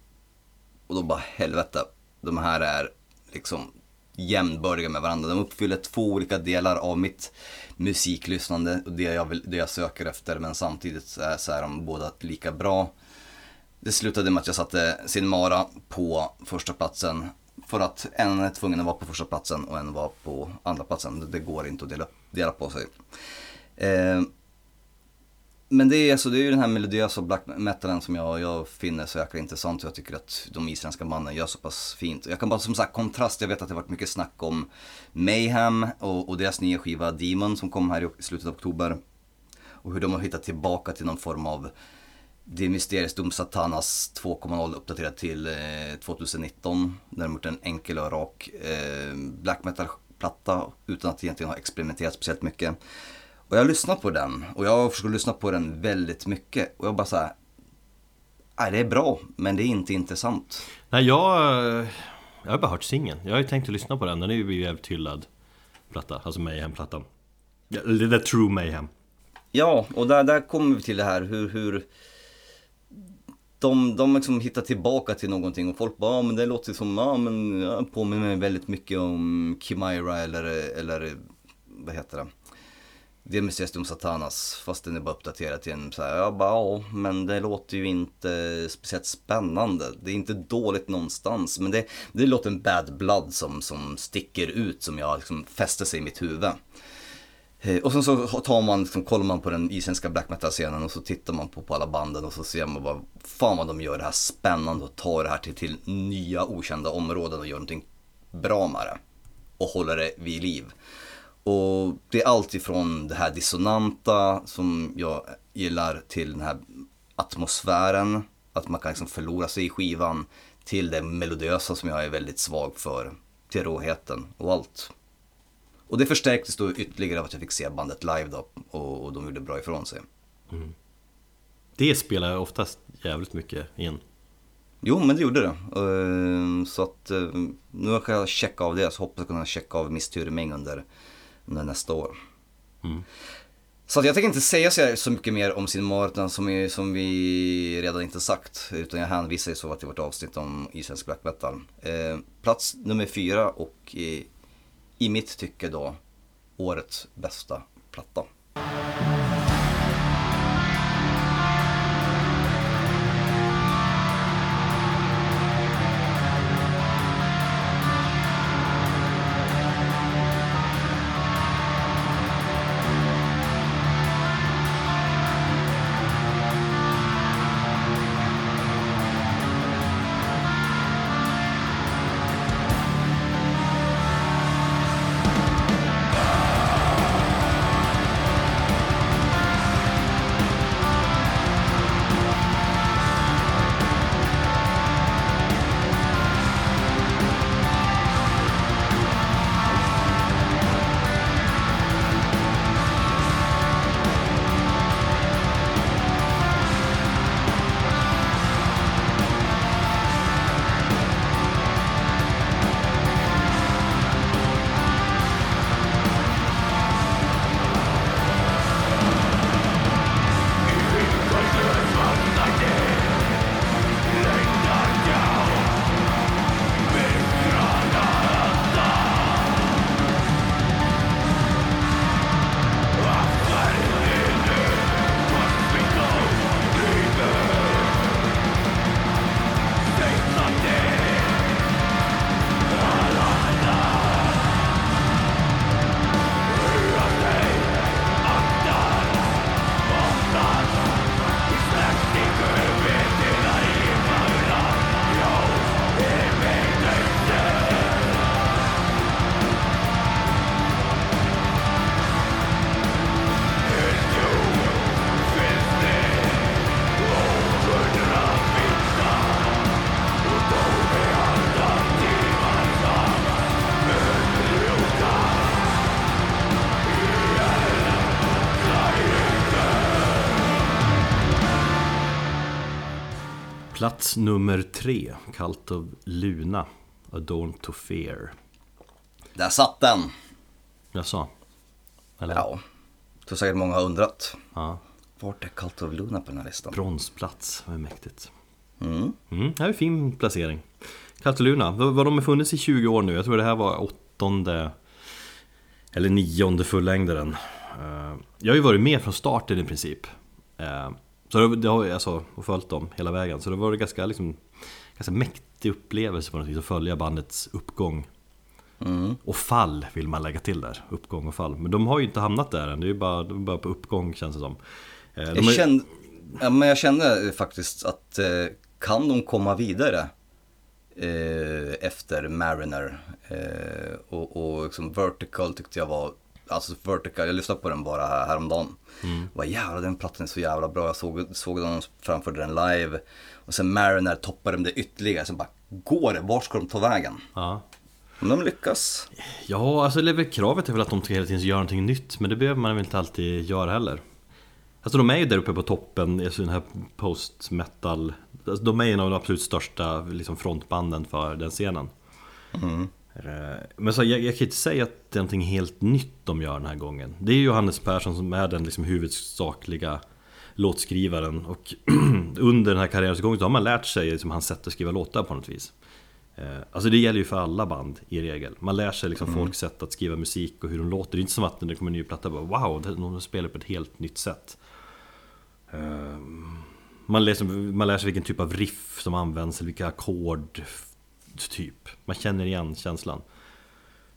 B: Och då bara helvete, de här är liksom jämnbördiga med varandra. De uppfyller två olika delar av mitt musiklyssnande och det jag, vill, det jag söker efter men samtidigt så är, så är de båda lika bra. Det slutade med att jag satte Sinmara på första platsen för att en är tvungen att vara på första platsen och en var på andra platsen. Det- Det går inte att dela, dela på sig. Eh, men det är, alltså, det är ju den här melodiösa black metalen som jag, jag finner så jäkla intressant och jag tycker att de isländska banden gör så pass fint. Jag kan bara som sagt kontrast, jag vet att det har varit mycket snack om Mayhem och, och deras nya skiva Demon som kom här i slutet av oktober. Och hur de har hittat tillbaka till någon form av det mysteriet Dom Satanas 2.0 uppdaterat till eh, 2019. När de gjort en enkel och rak eh, black metal-platta utan att egentligen ha experimenterat speciellt mycket. Och jag har lyssnat på den och jag har försökt lyssna på den väldigt mycket och jag bara såhär, nej det är bra men det är inte intressant.
A: Nej jag, jag har bara hört singeln. Jag har ju tänkt att lyssna på den, den är ju jävligt hyllad platta, alltså Mayhem-plattan. Det är True Mayhem.
B: Ja, och där, där kommer vi till det här hur, hur de, de liksom hittar tillbaka till någonting och folk bara, ja men det låter som, ja men jag påminner mig väldigt mycket om Kimira eller, eller vad heter det? Det Mysteriet om Satanas, fast den är bara uppdaterad till en så här, jag bara, ja men det låter ju inte speciellt spännande. Det är inte dåligt någonstans, men det, det låter en bad blood som, som sticker ut, som jag liksom fäster sig i mitt huvud. Eh, och sen så tar man, liksom, kollar man på den isländska black metal-scenen och så tittar man på, på alla banden och så ser man bara, fan vad de gör det här spännande och tar det här till, till nya okända områden och gör någonting bra med det. Och håller det vid liv. Och det är allt ifrån det här dissonanta som jag gillar till den här atmosfären, att man kan liksom förlora sig i skivan, till det melodiösa som jag är väldigt svag för, till råheten och allt. Och det förstärktes då ytterligare av att jag fick se bandet live då och, och de gjorde bra ifrån sig.
A: Det spelar oftast jävligt mycket in.
B: Jo, men det gjorde det. Ehm, Så att eh, nu kan jag checka av det, så hoppas jag kunna checka av Miss under, under nästa år. Så att jag tänker inte säga så- så mycket mer om sin maraton som, vi- som vi redan inte sagt. Utan jag hänvisar ju så till vårt avsnitt om isländsk black metal. Eh, plats nummer fyra och i, i mitt tycke då årets bästa platta.
A: Plats nummer tre, Cult of Luna, A Dawn to Fear.
B: Där satt den!
A: Jag sa. Eller?
B: Ja, jag tror säkert många har undrat.
A: ja.
B: Vart är Cult of Luna på den här listan?
A: Bronsplats, vad mäktigt.
B: Mm.
A: Mm, det här är en fin placering. Kaltoluna, vad vad de har funnits i 20 år nu. Jag tror det här var åttonde eller nionde fullängdaren. Eh, Jag har ju varit med från starten i princip. Så det, har jag alltså, följt dem hela vägen. Så det var en ganska, liksom, ganska mäktig upplevelse på något vis att följa bandets uppgång.
B: Mm.
A: Och fall vill man lägga till där, uppgång och fall. Men de har ju inte hamnat där än, det är ju bara, de är bara på uppgång känns det som. Eh, de
B: Jag,
A: har-
B: kände, ja, men jag kände faktiskt att eh, kan de komma vidare eh, efter Mariner eh, och, och liksom Vertical tyckte jag var, alltså Vertical, jag lyssnade på den bara här, häromdagen.
A: Mm.
B: Vad jävla den plattan är så jävla bra, jag såg, såg dem framförde den live. Och sen Mariner toppade de det ytterligare, så bara går det, var ska de ta vägen?
A: Ja.
B: Om de lyckas.
A: Ja, alltså det är väl kravet är väl att de ska hela tiden göra någonting nytt Men det behöver man väl inte alltid göra heller Alltså de är ju där uppe på toppen, alltså den här post-metal alltså De är en av de absolut största liksom, frontbanden för den scenen Eh, Men så, jag, jag kan inte säga att det är någonting helt nytt de gör den här gången Det är Johannes Persson som är den liksom, huvudsakliga låtskrivaren Och under den här karriärens gång så har man lärt sig liksom, hans sätt att skriva låtar på något vis Eh, Alltså det gäller ju för alla band i regel. Man lär sig liksom folks sätt att skriva musik och hur de låter. Det är inte som att när det kommer en ny platta bara wow, de spelar på ett helt nytt sätt. Eh, Man lär, sig, man lär sig vilken typ av riff som används eller vilka ackord typ. Man känner igen känslan.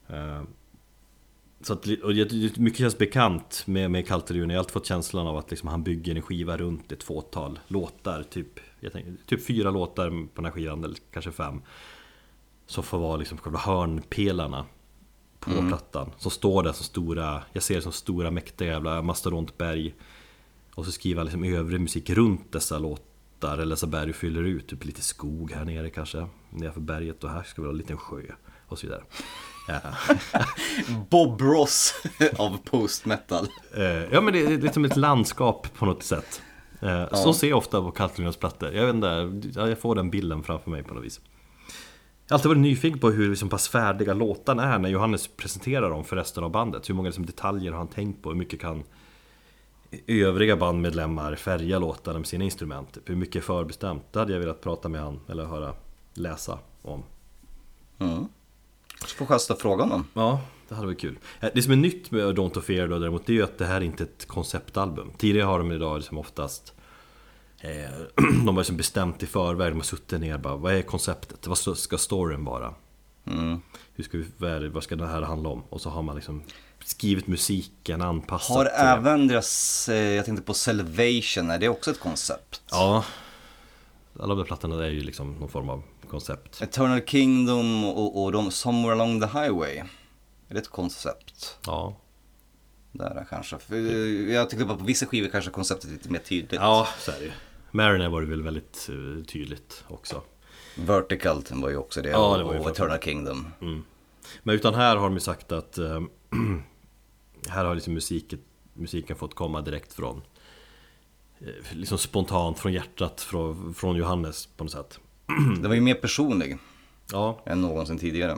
A: Eh, Så att, och mycket känns bekant med, med Kalterun. Jag har alltid fått känslan av att liksom han bygger en skiva runt ett fåtal låtar. Typ, tänker, typ fyra låtar på den här skivan, eller kanske fem. Som får vara liksom själva hörnpelarna på plattan. Som står där som stora, jag ser det som stora mäktiga jävla mastodontberg. Och så skriver han liksom övrig musik runt dessa låtar eller dessa berg fyller ut. Typ lite skog här nere kanske. Nerför berget och här ska vi ha en liten sjö. Och så vidare. Ja.
B: Bob Ross av post metal.
A: Eh, Ja men det är lite som ett landskap på något sätt Eh, Så ser jag ofta på Kaltlunas plattor Jag vet inte, ja, jag får den bilden framför mig på något vis Jag har alltid varit nyfiken på hur liksom pass färdiga låtarna är när Johannes presenterar dem för resten av bandet Hur många liksom detaljer har han tänkt på? Hur mycket kan övriga bandmedlemmar färga låtarna med sina instrument? Hur mycket är förbestämt? Det hade jag velat prata med han eller höra läsa om
B: Mm. Så får kasta frågan om.
A: Ja, det hade varit kul. Eh, Det som är nytt med Don't of Fear då däremot, det är ju att det här är inte ett konceptalbum. Tidigare har de idag liksom oftast eh, De har liksom bestämt i förväg, de har suttit ner bara Vad är konceptet? Vad ska storyn vara?
B: Mm.
A: Hur ska vi, vad, är vad ska det här handla om? Och så har man liksom skrivit musiken, anpassat
B: Har även deras, eh, jag tänkte på Salvation, är det också ett koncept?
A: Ja Alla de där plattorna är ju liksom någon form av koncept
B: Eternal Kingdom och, och de Somewhere Along the Highway. Är det ett koncept?
A: Ja
B: Där är kanske. För eh, jag tyckte bara på vissa skivor kanske konceptet är lite mer tydligt.
A: Ja, så är det ju Mariner var det väl väldigt eh, tydligt också
B: Vertical var ju också det,
A: Ja, det var ju
B: och Eternal Kingdom.
A: Men utan här har de ju sagt att eh, Här har liksom musiken, musiken fått komma direkt från eh, Liksom spontant från hjärtat från, från Johannes på något sätt
B: Den var ju mer personlig
A: Ja,
B: än någonsin tidigare.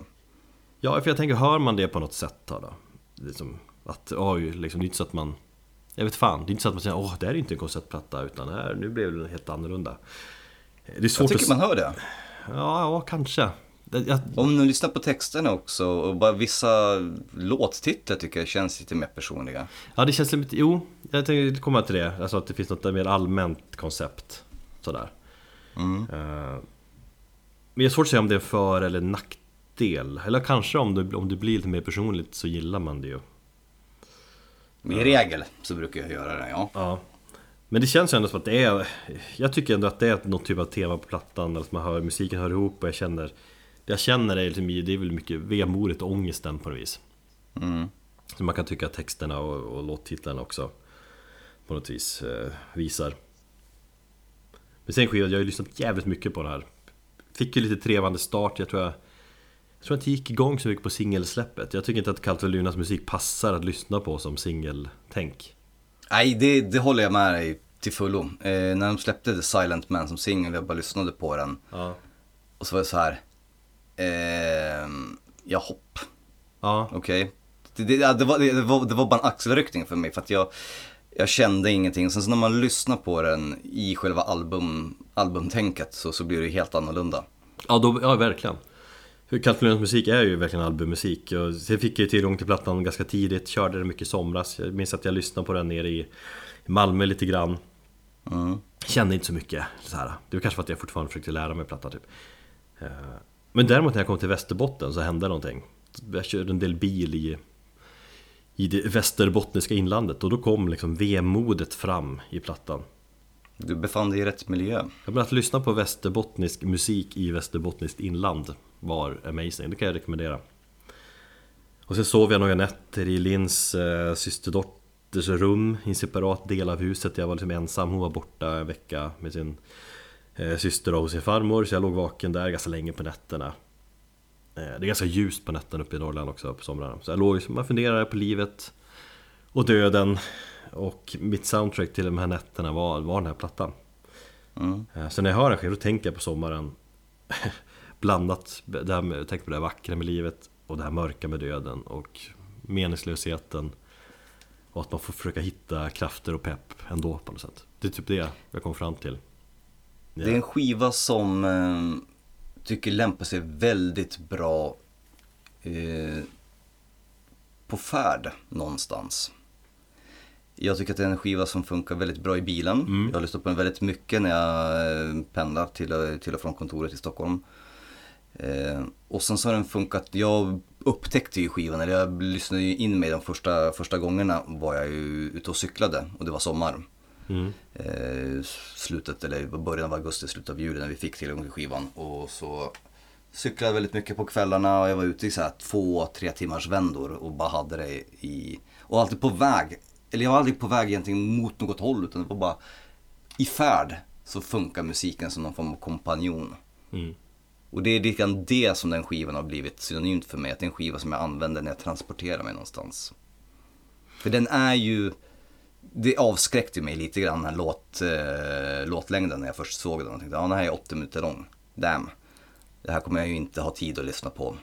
A: ja för jag tänker, hör man det på något sätt då? Liksom, att, oj, liksom, det är inte så att man Jag vet fan, det är inte så att man säger åh, det här är inte en konceptplatta utan här, nu blev det helt annorlunda Det är
B: Jag
A: svårt
B: tycker
A: att...
B: man hör det.
A: Ja, ja, kanske Det- jag,
B: Om du lyssnar på texterna också och bara vissa låttitlar tycker jag känns lite mer personliga.
A: Ja det känns lite, jo, jag tänkte komma till det, alltså att det finns något mer allmänt koncept Sådär.
B: Mm.
A: Eh, Men jag har svårt att säga om det är för eller nackdel. Eller kanske om det, om det blir lite mer personligt så gillar man det ju.
B: I regel så brukar jag göra det, ja.
A: Ja. Men det känns ändå som att det är Jag tycker ändå att det är något typ av tema på plattan. Eller att man hör, musiken hör ihop och jag känner Det jag känner är, liksom, det är väl mycket vemodet och ångesten på något vis
B: Mm.
A: Så man kan tycka att texterna och, och låttitlarna också På något vis eh, visar Men sen skivan, jag har ju lyssnat jävligt mycket på den här Fick ju lite trevande start, jag tror jag Jag tror att det gick igång så mycket på singelsläppet Jag tycker inte att Kallt Lunas musik passar att lyssna på som singeltänk
B: Nej, det, det håller jag med dig till fullo. Eh, när de släppte The Silent Man som singel, jag bara lyssnade på den.
A: Ja,
B: Och så var det så här. Ehm, ja, hopp.
A: ja,
B: Okej. Det, det, ja, det, var, det, var, det var bara en axelryckning för mig för att jag, jag kände ingenting. Sen så när man lyssnar på den i själva album, albumtänket så, så blir det helt annorlunda.
A: Ja, då, ja verkligen. Kalkylerans musik är ju verkligen albummusik. Sen fick jag ju tillgång till plattan ganska tidigt, körde den mycket i somras. Jag minns att jag lyssnade på den nere i i Malmö lite grann.
B: Mm.
A: Kände inte så mycket så här. Det var kanske för att jag fortfarande försökte lära mig plattan typ. Men däremot när jag kom till Västerbotten så hände någonting. Jag körde en del bil i, i det västerbottniska inlandet och då kom liksom vemodet fram i plattan.
B: Du befann dig i rätt miljö.
A: Jag menar att lyssna på västerbottnisk musik i västerbottniskt inland var amazing, det kan jag rekommendera. Och sen sov jag några nätter i Lins eh, systerdotters rum i en separat del av huset. Jag var liksom ensam, hon var borta en vecka med sin syster och sin farmor. Så jag låg vaken där ganska länge på nätterna. Eh, det är ganska ljust på nätterna uppe i Norrland också på somrarna. Så jag låg man funderade på livet och döden. Och mitt soundtrack till de här nätterna var, var den här plattan.
B: Mm.
A: Eh, Så när jag hör den skivan då tänker jag på sommaren Blandat, det här med, jag tänker på det här vackra med livet och det här mörka med döden och meningslösheten Och att man får försöka hitta krafter och pepp ändå på något sätt Det är typ det jag kom fram till
B: Det är en skiva som eh, tycker lämpar sig väldigt bra eh, på färd någonstans. Jag tycker att det är en skiva som funkar väldigt bra i bilen.
A: Mm.
B: Jag har lyssnat på den väldigt mycket när jag eh, pendlar till, och- till och från kontoret i Stockholm. Eh, och sen så har den funkat, jag upptäckte ju skivan, eller jag lyssnade ju in mig de första, första gångerna var jag ju ute och cyklade och det var sommar.
A: Mm.
B: Eh, slutet, eller början av augusti, slutet av juli när vi fick tillgång till skivan. Och så cyklade jag väldigt mycket på kvällarna och jag var ute i så här två, tre timmars vändor och bara hade det i... Och alltid på väg, eller jag var aldrig på väg egentligen mot något håll utan det var bara i färd så funkar musiken som någon form av kompanjon.
A: Mm.
B: Och det är lite det som den skivan har blivit synonymt för mig. Att det är en skiva som jag använder när jag transporterar mig någonstans. För den är ju, det avskräckte mig lite grann den här låt, eh, låtlängden när jag först såg den. Jag tänkte, ja den här är 80 minuter lång. Damn. Det här kommer jag ju inte ha tid att lyssna på.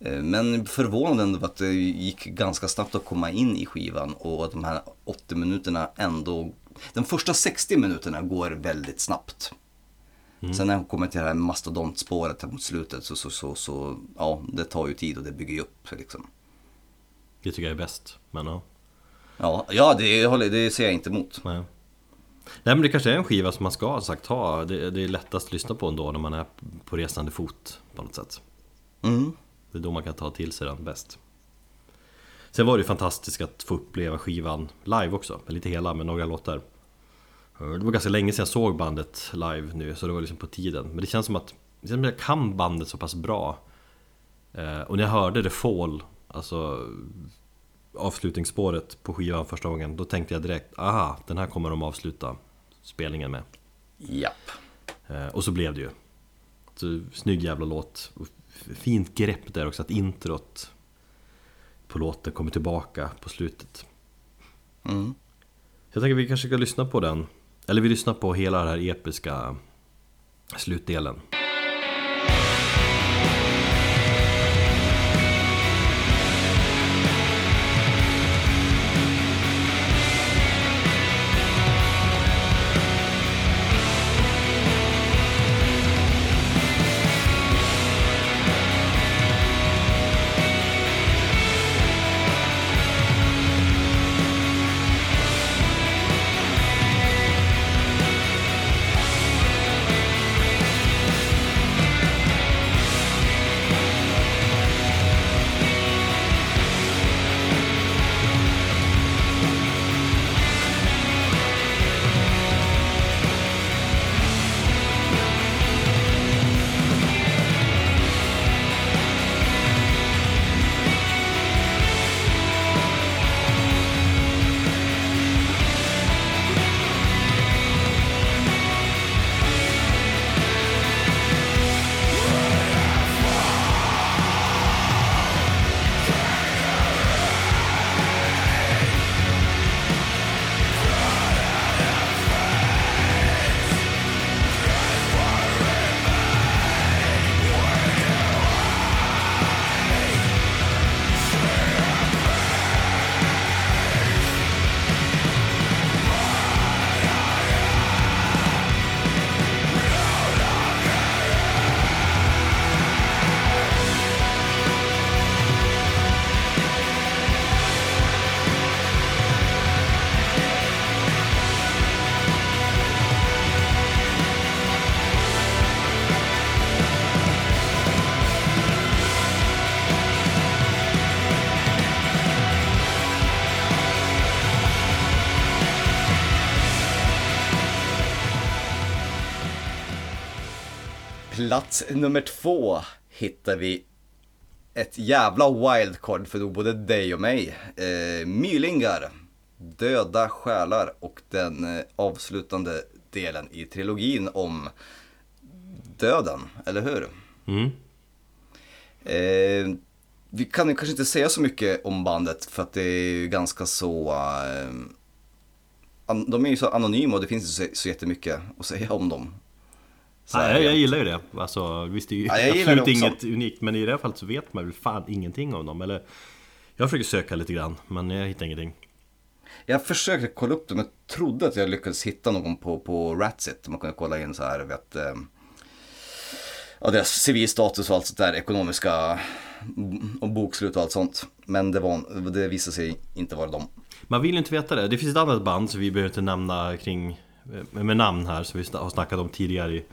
B: Eh, Men förvånande ändå att det gick ganska snabbt att komma in i skivan och att de här 80 minuterna ändå, de första 60 minuterna går väldigt snabbt. Sen när jag kommer till det här mastodontspåret här mot slutet så, så, så, så, ja, det tar ju tid och det bygger ju upp liksom.
A: Det tycker jag är bäst, men ja
B: Ja, ja det, håller- det ser jag inte emot.
A: Nej. Nej men det kanske är en skiva som man ska ha sagt ha det, det är lättast att lyssna på ändå när man är på resande fot på något sätt
B: Mm.
A: Det är då man kan ta till sig den bäst Sen var det ju fantastiskt att få uppleva skivan live också, lite hela med några låtar Det var ganska länge sedan jag såg bandet live nu, så det var liksom på tiden Men det känns som att, det känns som att jag kan bandet så pass bra Eh, Och när jag hörde The Fall, alltså avslutningsspåret på skivan första gången Då tänkte jag direkt, aha, den här kommer de avsluta spelningen med.
B: Japp.
A: Eh, Och så blev det ju. Så, Snygg jävla låt. Fint grepp där också att introt På låten kommer tillbaka på slutet.
B: Mm.
A: Jag tänker vi kanske ska lyssna på den. Eller vi lyssnar på hela den här episka slutdelen
B: plats nummer två hittar vi ett jävla wildcard för både dig och mig. Eh, Mylingar, Döda själar och den eh, avslutande delen i trilogin om döden, eller hur?
A: Mm.
B: Eh, vi kan ju kanske inte säga så mycket om bandet för att det är ju ganska så... Eh, de är ju så anonyma och det finns ju så, så jättemycket att säga om dem. Så här
A: jag, jag gillar ju det. Alltså, visst det är ju
B: Ja, jag
A: absolut inget unikt Men i det här fallet så vet man väl fan ingenting om dem eller Jag försöker söka lite grann men jag hittar ingenting
B: Jag försökte kolla upp dem, jag trodde att jag lyckades hitta någon på, på Ratsit. Man kunde kolla in så här, vet, eh, ja, deras civilstatus och allt sånt där, ekonomiska och bokslut och allt sånt. Men det, var, det visade sig inte vara dem.
A: Man vill ju inte veta det. Det finns ett annat band som vi behöver inte nämna kring eh, med namn här som vi har snackat om tidigare i,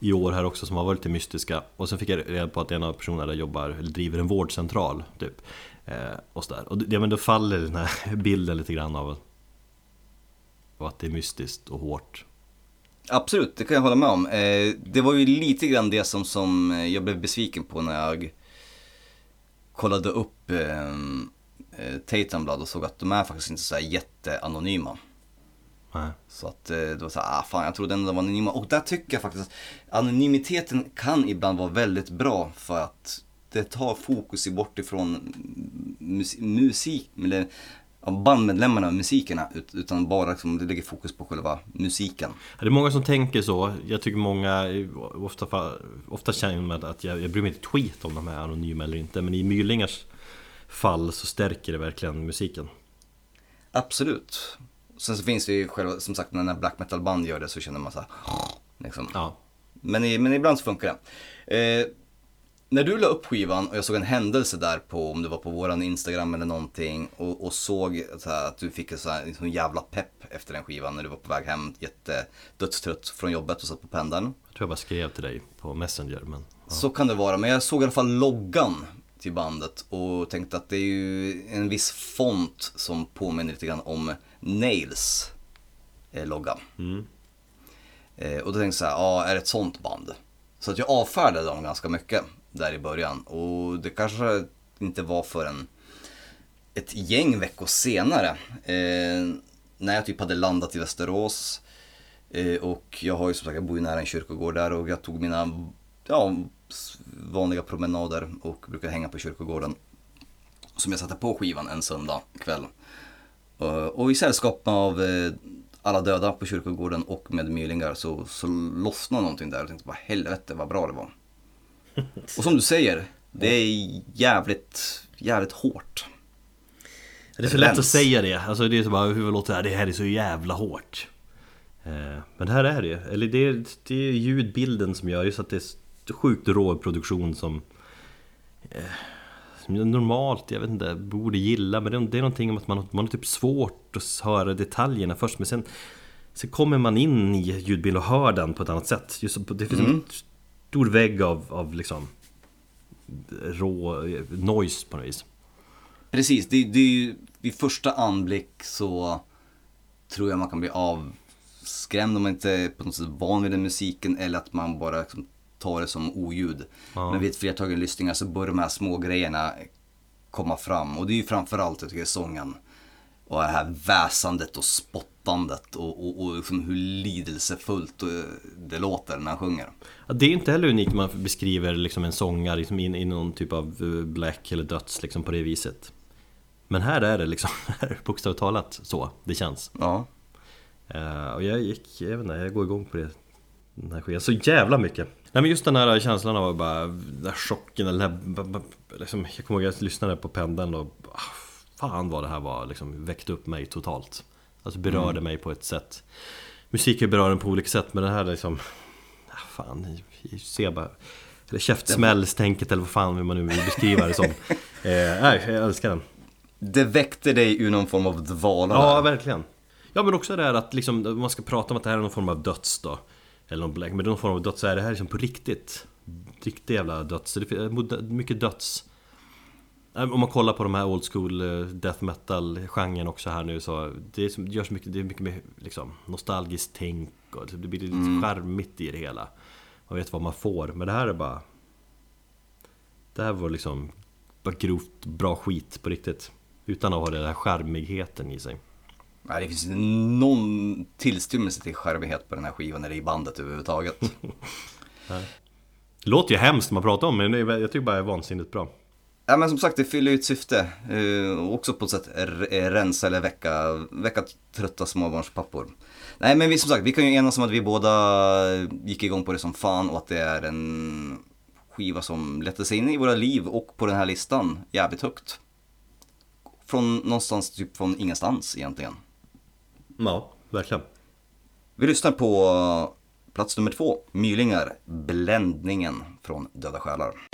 A: i år här också som har varit lite mystiska. Och sen fick jag reda på att en av personerna där jobbar, eller driver en vårdcentral typ. Eh, och sådär. Och det, ja, men då faller den här bilden lite grann av, av att det är mystiskt och hårt.
B: Absolut, det kan jag hålla med om. Eh, det var ju lite grann det som, som jag blev besviken på när jag kollade upp eh, eh, Tatumblad och såg att de är faktiskt inte så här jätteanonyma.
A: Nej.
B: Så att eh, det var så här, ah fan jag trodde ändå de var anonyma. Och där tycker jag faktiskt att anonymiteten kan ibland vara väldigt bra för att det tar fokus bort ifrån mus- musik, eller bandmedlemmarna och musikerna. ut- Utan bara liksom, det lägger fokus på själva musiken.
A: Det är många som tänker så. Jag tycker många, ofta, ofta känner att jag, jag bryr mig inte skit om de är anonyma eller inte. Men i Mylingars fall så stärker det verkligen musiken.
B: Absolut. Sen så finns det ju själva, som sagt när black metal band gör det så känner man så här, liksom.
A: Ja.
B: Men, men ibland så funkar det. Eh, när du la upp skivan och jag såg en händelse där på, om det var på våran Instagram eller någonting och, och såg så här, att du fick en sån här sån jävla pepp efter den skivan när du var på väg hem, jätte dödstrött från jobbet och satt på pendeln.
A: Jag tror jag bara skrev till dig på Messenger men
B: Så kan det vara, men jag såg i alla fall loggan till bandet och tänkte att det är ju en viss font som påminner lite grann om Nails eh, logga. Eh, och då tänkte jag så här, ja är det ett sånt band? Så att jag avfärdade dem ganska mycket där i början och det kanske inte var förrän ett gäng veckor senare eh, när jag typ hade landat i Västerås eh, och jag har ju som sagt, jag bor ju nära en kyrkogård där och jag tog mina ja, vanliga promenader och brukar hänga på kyrkogården. Som jag satte på skivan en söndag kväll. Eh, Och i sällskap av eh, alla döda på kyrkogården och med mylingar så, så lossnade någonting där och tänkte bara helvete vad bra det var. Och som du säger, det är jävligt, jävligt hårt.
A: Det är så lätt att säga det, alltså det är så bara hur låter det här? Det här är så jävla hårt eh, Men det här är det eller det är, det är ljudbilden som gör just att det är sjukt rå produktion som Som jag normalt, jag vet inte, borde gilla Men det är, det är någonting om att man, man har typ svårt att höra detaljerna först Men sen Sen kommer man in i ljudbilden och hör den på ett annat sätt. Just, Det finns en stor vägg av, av liksom Rå eh, noise på något vis.
B: Precis, det, det är ju vid första anblick så tror jag man kan bli avskrämd om man inte är på något sätt van vid den musiken eller att man bara liksom tar det som oljud.
A: Ja.
B: Men vid ett flertal lyssningar så börjar de här små grejerna komma fram och det är ju framförallt jag tycker sången och det här väsandet och spottandet och, och, och liksom hur lidelsefullt eh, det låter när han sjunger.
A: Ja, det är inte heller unikt när man beskriver liksom en sångare liksom i någon typ av eh, black eller döds liksom på det viset Men här är det liksom, här bokstavligt talat så det känns
B: Ja,
A: Eh, Och jag gick, jag vet inte, jag går igång på det Den här skivan, så jävla mycket Nej men just den här känslan av bara, den här chocken eller liksom, Jag kommer ihåg att jag lyssnade på pendeln och ah, Fan vad det här var, liksom väckte upp mig totalt. Alltså berörde mig på ett sätt. Musiken berör en på olika sätt men den här liksom ah, Fan, jag ser bara Eller käftsmällstänket eller vad fan man nu vill beskriva det som. Eh, Nej, jag älskar den.
B: Det väckte dig ur någon form av dvala
A: Ja, verkligen. Ja, men också det här att liksom, om man ska prata om att det här är någon form av döds då. Eller någon black, men någon form av döds så är det här liksom på riktigt. Riktig jävla döds. Mycket döds. Om man kollar på de här old school eh, death metal genren också här nu så det, är, görs mycket, det är mycket mer liksom nostalgiskt tänk och det blir lite charmigt i det hela. Och vet vad man får. Men det här är bara... Det här var liksom bara grovt bra skit på riktigt. Utan att ha den här charmigheten i sig.
B: Nej, det finns inte någon tillstymmelse till charmighet på den här skivan eller i bandet överhuvudtaget.
A: Det låter ju hemskt när man pratar om men det jag tycker bara det är vansinnigt bra.
B: Ja men som sagt, det fyller ju ett syfte. Eh, också på ett sätt eh, rensa eller väcka, väcka trötta småbarnspappor. Nej men vi som sagt, vi kan ju enas om att vi båda gick igång på det som fan och att det är en skiva som lätte sig in i våra liv och på den här listan jävligt högt. Från någonstans typ från ingenstans egentligen.
A: Ja, verkligen.
B: Vi lyssnar på eh, plats nummer två, Mylingar, Bländningen från Döda Själar.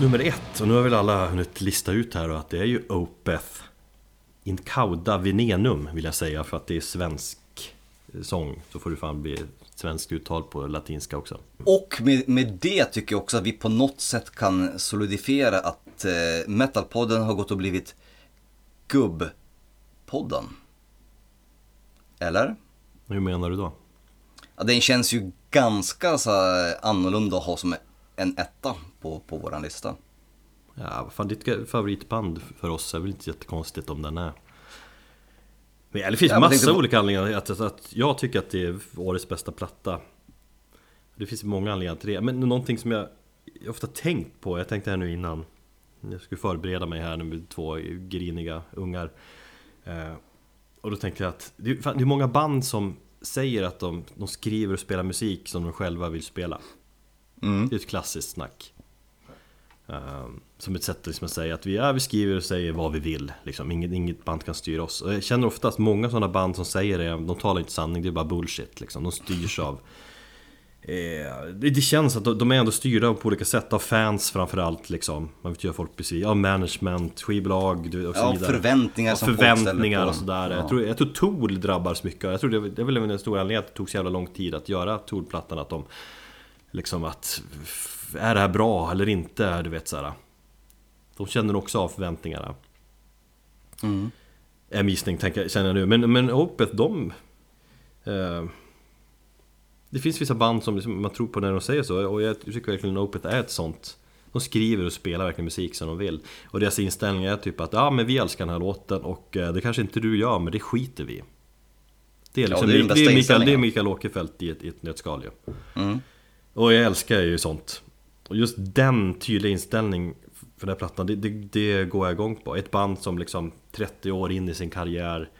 A: Nummer ett, och nu har väl alla hunnit lista ut här då, att det är ju Opeth In Cauda Venenum vill jag säga för att det är svensk sång Så får det fan bli svenskt uttal på latinska också
B: Och med, med det tycker jag också att vi på något sätt kan solidifiera att eh, Metalpodden har gått och blivit Gubbpodden. Eller?
A: Hur menar du då?
B: Ja, den känns ju ganska så annorlunda att ha som en etta på, på våran lista.
A: Ja, vad fan ditt favoritband för oss är väl inte jättekonstigt om den är. Men det finns
B: Ja,
A: massa
B: tänkte
A: olika anledningar. Att, att, att jag tycker att det är årets bästa platta. Det finns många anledningar till det, men någonting som jag ofta tänkt på, jag tänkte här nu innan Jag skulle förbereda mig här nu med två griniga ungar. Eh, Och då tänkte jag att det är, fan, det är många band som säger att de, de skriver och spelar musik som de själva vill spela.
B: Mm.
A: Det är ett klassiskt snack Som ett sätt liksom att säga att vi, ja, vi skriver och säger vad vi vill liksom. inget, inget band kan styra oss och Jag känner oftast många sådana band som säger det, de talar inte sanning, det är bara bullshit liksom. De styrs av eh, det, det känns att de, de är ändå styrda på olika sätt av fans framförallt liksom Man vet ju hur folk besvikna, av management, skivbolag och så
B: Ja,
A: vidare
B: förväntningar
A: Ja,
B: som folk ställer
A: förväntningar och sådär.
B: Ja.
A: jag, tror, jag tror Tool drabbas mycket Jag tror det, det är väl en stor anledning att det tog så jävla lång tid att göra Tool-plattan Att de Liksom att Är det här bra eller inte? Du vet såhär De känner också av förväntningarna
B: Mm.
A: Är gissning, tänker, känner jag nu Men, men Opeth, de eh, Det finns vissa band som liksom, man tror på när de säger så Och jag tycker verkligen Opeth är ett sånt De skriver och spelar verkligen musik som de vill Och deras inställning är typ att Ja men vi älskar den här låten och eh, det kanske inte du gör men det skiter vi. Det är, liksom,
B: det är den
A: det, är Mikael, det är
B: inställningen.
A: Mikael Åkerfeldt i ett, i ett nötskal ju.
B: Mm.
A: Och jag älskar ju sånt Och just den tydliga inställning för den här plattan, det, det, det går jag igång på Ett band som liksom 30 år in i sin karriär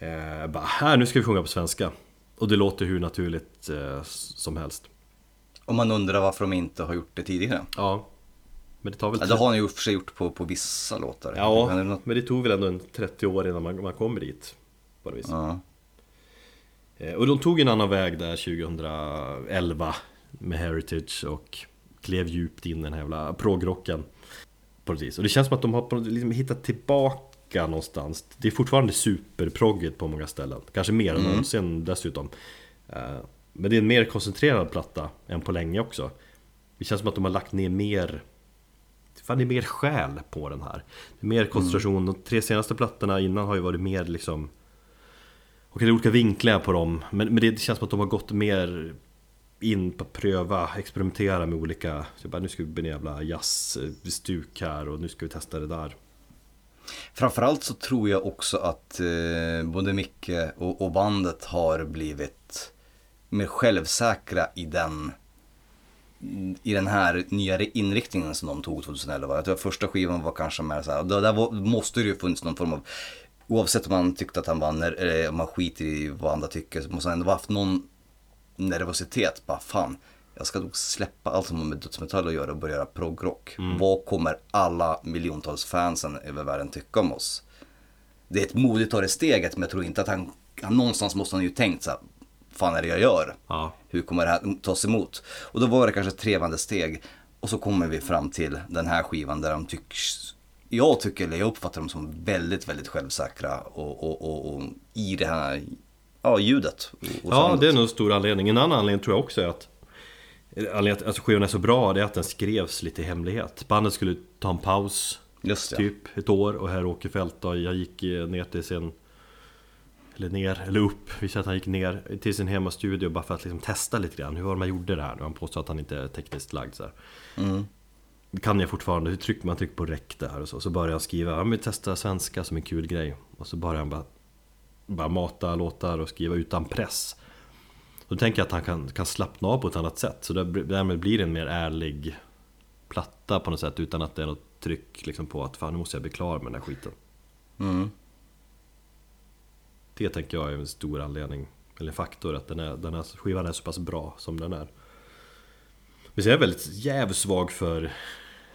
A: eh, Bara här, nu ska vi sjunga på svenska Och det låter hur naturligt eh, som helst
B: Och man undrar varför de inte har gjort det tidigare.
A: Ja Men det tar väl
B: Ja, det har han ju för sig gjort på, på vissa låtar.
A: Ja,
B: Men det något-
A: men det tog väl ändå en 30 år innan man, man kommer dit. På något vis.
B: ja.
A: Eh, Och de tog en annan väg där 2011 med Heritage och klev djupt in i den här jävla progrocken. Vis. Och det känns som att de har liksom hittat tillbaka någonstans. Det är fortfarande superproggigt på många ställen. Kanske mer än någonsin dessutom. Eh, Men det är en mer koncentrerad platta än på länge också. Det känns som att de har lagt ner mer Fan det är mer själ på den här Det är mer koncentration, de tre senaste plattorna innan har ju varit mer liksom Och det är olika vinklar på dem Men, men det känns som att de har gått mer in på att pröva, experimentera med olika så bara, Nu ska vi bli en jävla jazzstuk här och nu ska vi testa det där
B: Framförallt så tror jag också att eh, både Micke och, och bandet har blivit mer självsäkra i den i den här nya inriktningen som de tog 2011. Jag tror att första skivan var kanske mer så här, där där var, måste det ju funnits någon form av, oavsett om man tyckte att han vann eller om man skiter i vad andra tycker, så måste han ändå ha haft någon nervositet. Bara fan, jag ska nog släppa allt som har med dödsmetall att göra och börja göra proggrock. Vad kommer alla miljontals fansen över världen tycka om oss? Det är ett modigt ta det steget, men jag tror inte att han, han någonstans måste han ju tänkt så här, fan är det jag gör?
A: Ja,
B: Hur kommer det här tas emot? Och då var det kanske ett trevande steg. Och så kommer vi fram till den här skivan där de tycks, jag tycker, eller jag uppfattar dem som väldigt, väldigt självsäkra och, och, och, och i det här ja, ljudet.
A: Ja det är nog en stor anledning En annan anledning tror jag också är att Anledningen till att alltså, skivan är så bra det är att den skrevs lite i hemlighet Bandet skulle ta en paus
B: Just.
A: Typ ett år och här Åkerfeldt då, jag gick eh, ner till sin Eller ner, eller upp, vi säger att han gick ner till sin hemmastudio bara för att liksom testa lite grann Hur var det man gjorde det här? Han påstår att han inte är tekniskt lagd så.
B: Mm.
A: Kan jag fortfarande, hur trycker man trycker på rec där och så Så börjar jag skriva, ja men testa svenska som en kul grej Och så börjar han bara Bara mata låtar och skriva utan press. Då tänker jag att han kan, kan slappna av på ett annat sätt. Så där- därmed blir det en mer ärlig Platta på något sätt utan att det är något tryck liksom på att fan nu måste jag bli klar med den här skiten.
B: Mm.
A: Det tänker jag är en stor anledning Eller faktor att den, är, den här skivan är så pass bra som den är. Men sen är jag väldigt jävligt svag för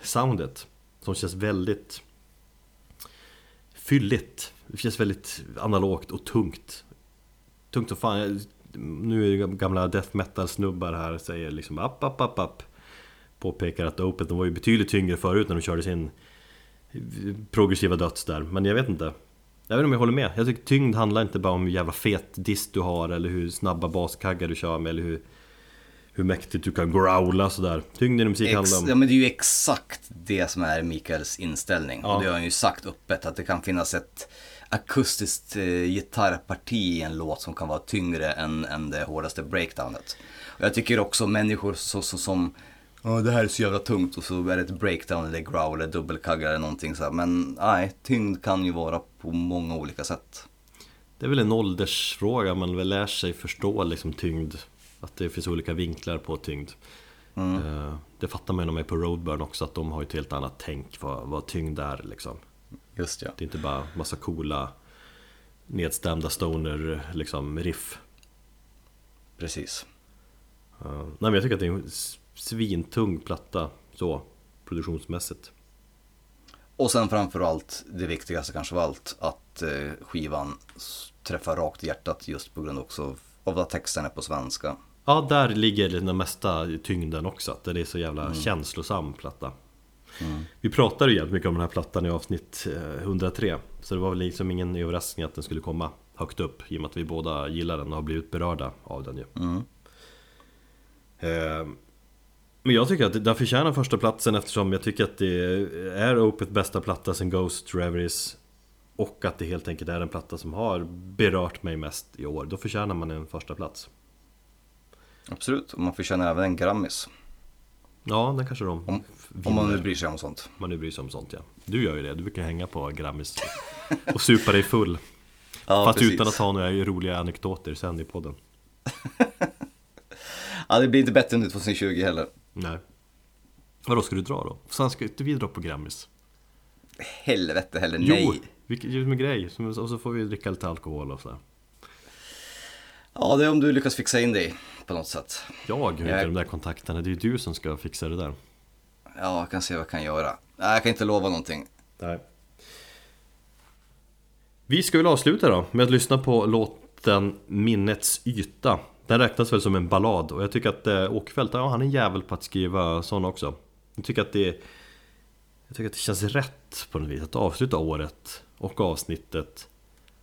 A: soundet Som känns väldigt Fylligt Det känns väldigt analogt och tungt. Tungt och fan. Nu är det gamla death metal snubbar här säger liksom app app app app. Påpekar att Opeth de var ju betydligt tyngre förut när de körde sin Progressiva döds där. Men jag vet inte. Jag vet inte om jag håller med. Jag tycker tyngd handlar inte bara om hur jävla fet dist du har Eller hur snabba baskaggar du kör med Eller hur Hur mäktigt du kan growla sådär. Tyngden i musik
B: Ex,
A: handlar om
B: ja, men det är ju exakt det som är Mikaels inställning.
A: Ja.
B: Och det har han ju sagt öppet att det kan finnas ett akustiskt eh, gitarrparti i en låt som kan vara tyngre än, än det hårdaste breakdownet. Och jag tycker också människor så, så, som Ja, det här är så jävla tungt och så är det ett breakdown eller growl eller dubbelkaggar eller någonting så här. Men nej, tyngd kan ju vara på många olika sätt.
A: Det är väl en åldersfråga, man väl lär sig förstå liksom tyngd Att det finns olika vinklar på tyngd Eh, Det fattar man ju när man är på Roadburn också, att de har ett helt annat tänk vad, vad tyngd är liksom
B: Just ja.
A: Det är inte bara massa coola nedstämda stoner liksom riff
B: Precis.
A: Eh, Nej men jag tycker att det är en svintung platta så produktionsmässigt
B: Och sen framförallt, det viktigaste kanske av allt, att eh, skivan träffar rakt i hjärtat just på grund också av att texten är på svenska.
A: Ja, där ligger den mesta tyngden också, att det är så jävla känslosam platta Vi pratade ju jävligt mycket om den här plattan i avsnitt eh, 103 Så det var väl liksom ingen överraskning att den skulle komma högt upp I och med att vi båda gillar den och har blivit berörda av den ju
B: Mm.
A: Eh, Men jag tycker att den förtjänar första platsen eftersom jag tycker att det är Opeth bästa platta sen Ghost Reveries Och att det helt enkelt är en platta som har berört mig mest i år Då förtjänar man en första plats
B: Absolut, och man förtjänar även en Grammis.
A: Ja, den kanske de
B: Om, om
A: vinner.
B: man nu bryr sig om sånt.
A: man nu bryr sig om sånt ja Du gör ju det, du brukar hänga på Grammis och supa dig full
B: Ja,
A: Fast
B: precis.
A: utan att ha några roliga anekdoter sen i podden
B: Ja, det blir inte bättre nu 2020 heller.
A: Nej Vadå, ska du dra då? Sen ska inte vi dra på Grammis?
B: Helvete heller,
A: Jo!
B: nej.
A: Vilket ju med grej, Som- och så får vi dricka lite alkohol och så
B: Ja, det är om du lyckas fixa in dig på något sätt.
A: Jag har inte
B: Nej.
A: de där kontakterna, det är ju du som ska fixa det där
B: Ja, jag kan se vad jag kan göra. Nej, jag kan inte lova någonting.
A: Nej. Vi ska väl avsluta då med att lyssna på låten Minnets yta. Den räknas väl som en ballad och jag tycker att eh, Åkerfeldt, ja han är en jävel på att skriva sådana också. Jag tycker att det Jag tycker att det känns rätt på något vis att avsluta året och avsnittet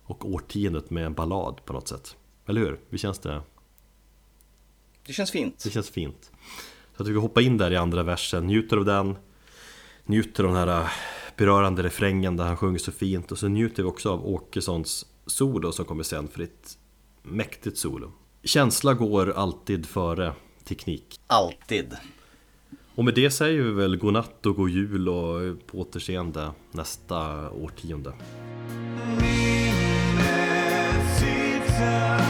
A: och årtiondet med en ballad på något sätt. Eller hur? Hur känns det?
B: Det känns fint.
A: Det känns fint. Så jag tycker hoppa in där i andra versen, njuter av den Njuter av den här äh, berörande refrängen där han sjunger så fint och så njuter vi också av Åkessons solo som kommer sen för ett mäktigt solo. Känsla går alltid före teknik.
B: Alltid.
A: Och med det säger vi väl godnatt och god jul och på återseende nästa årtionde.
C: Minnets yta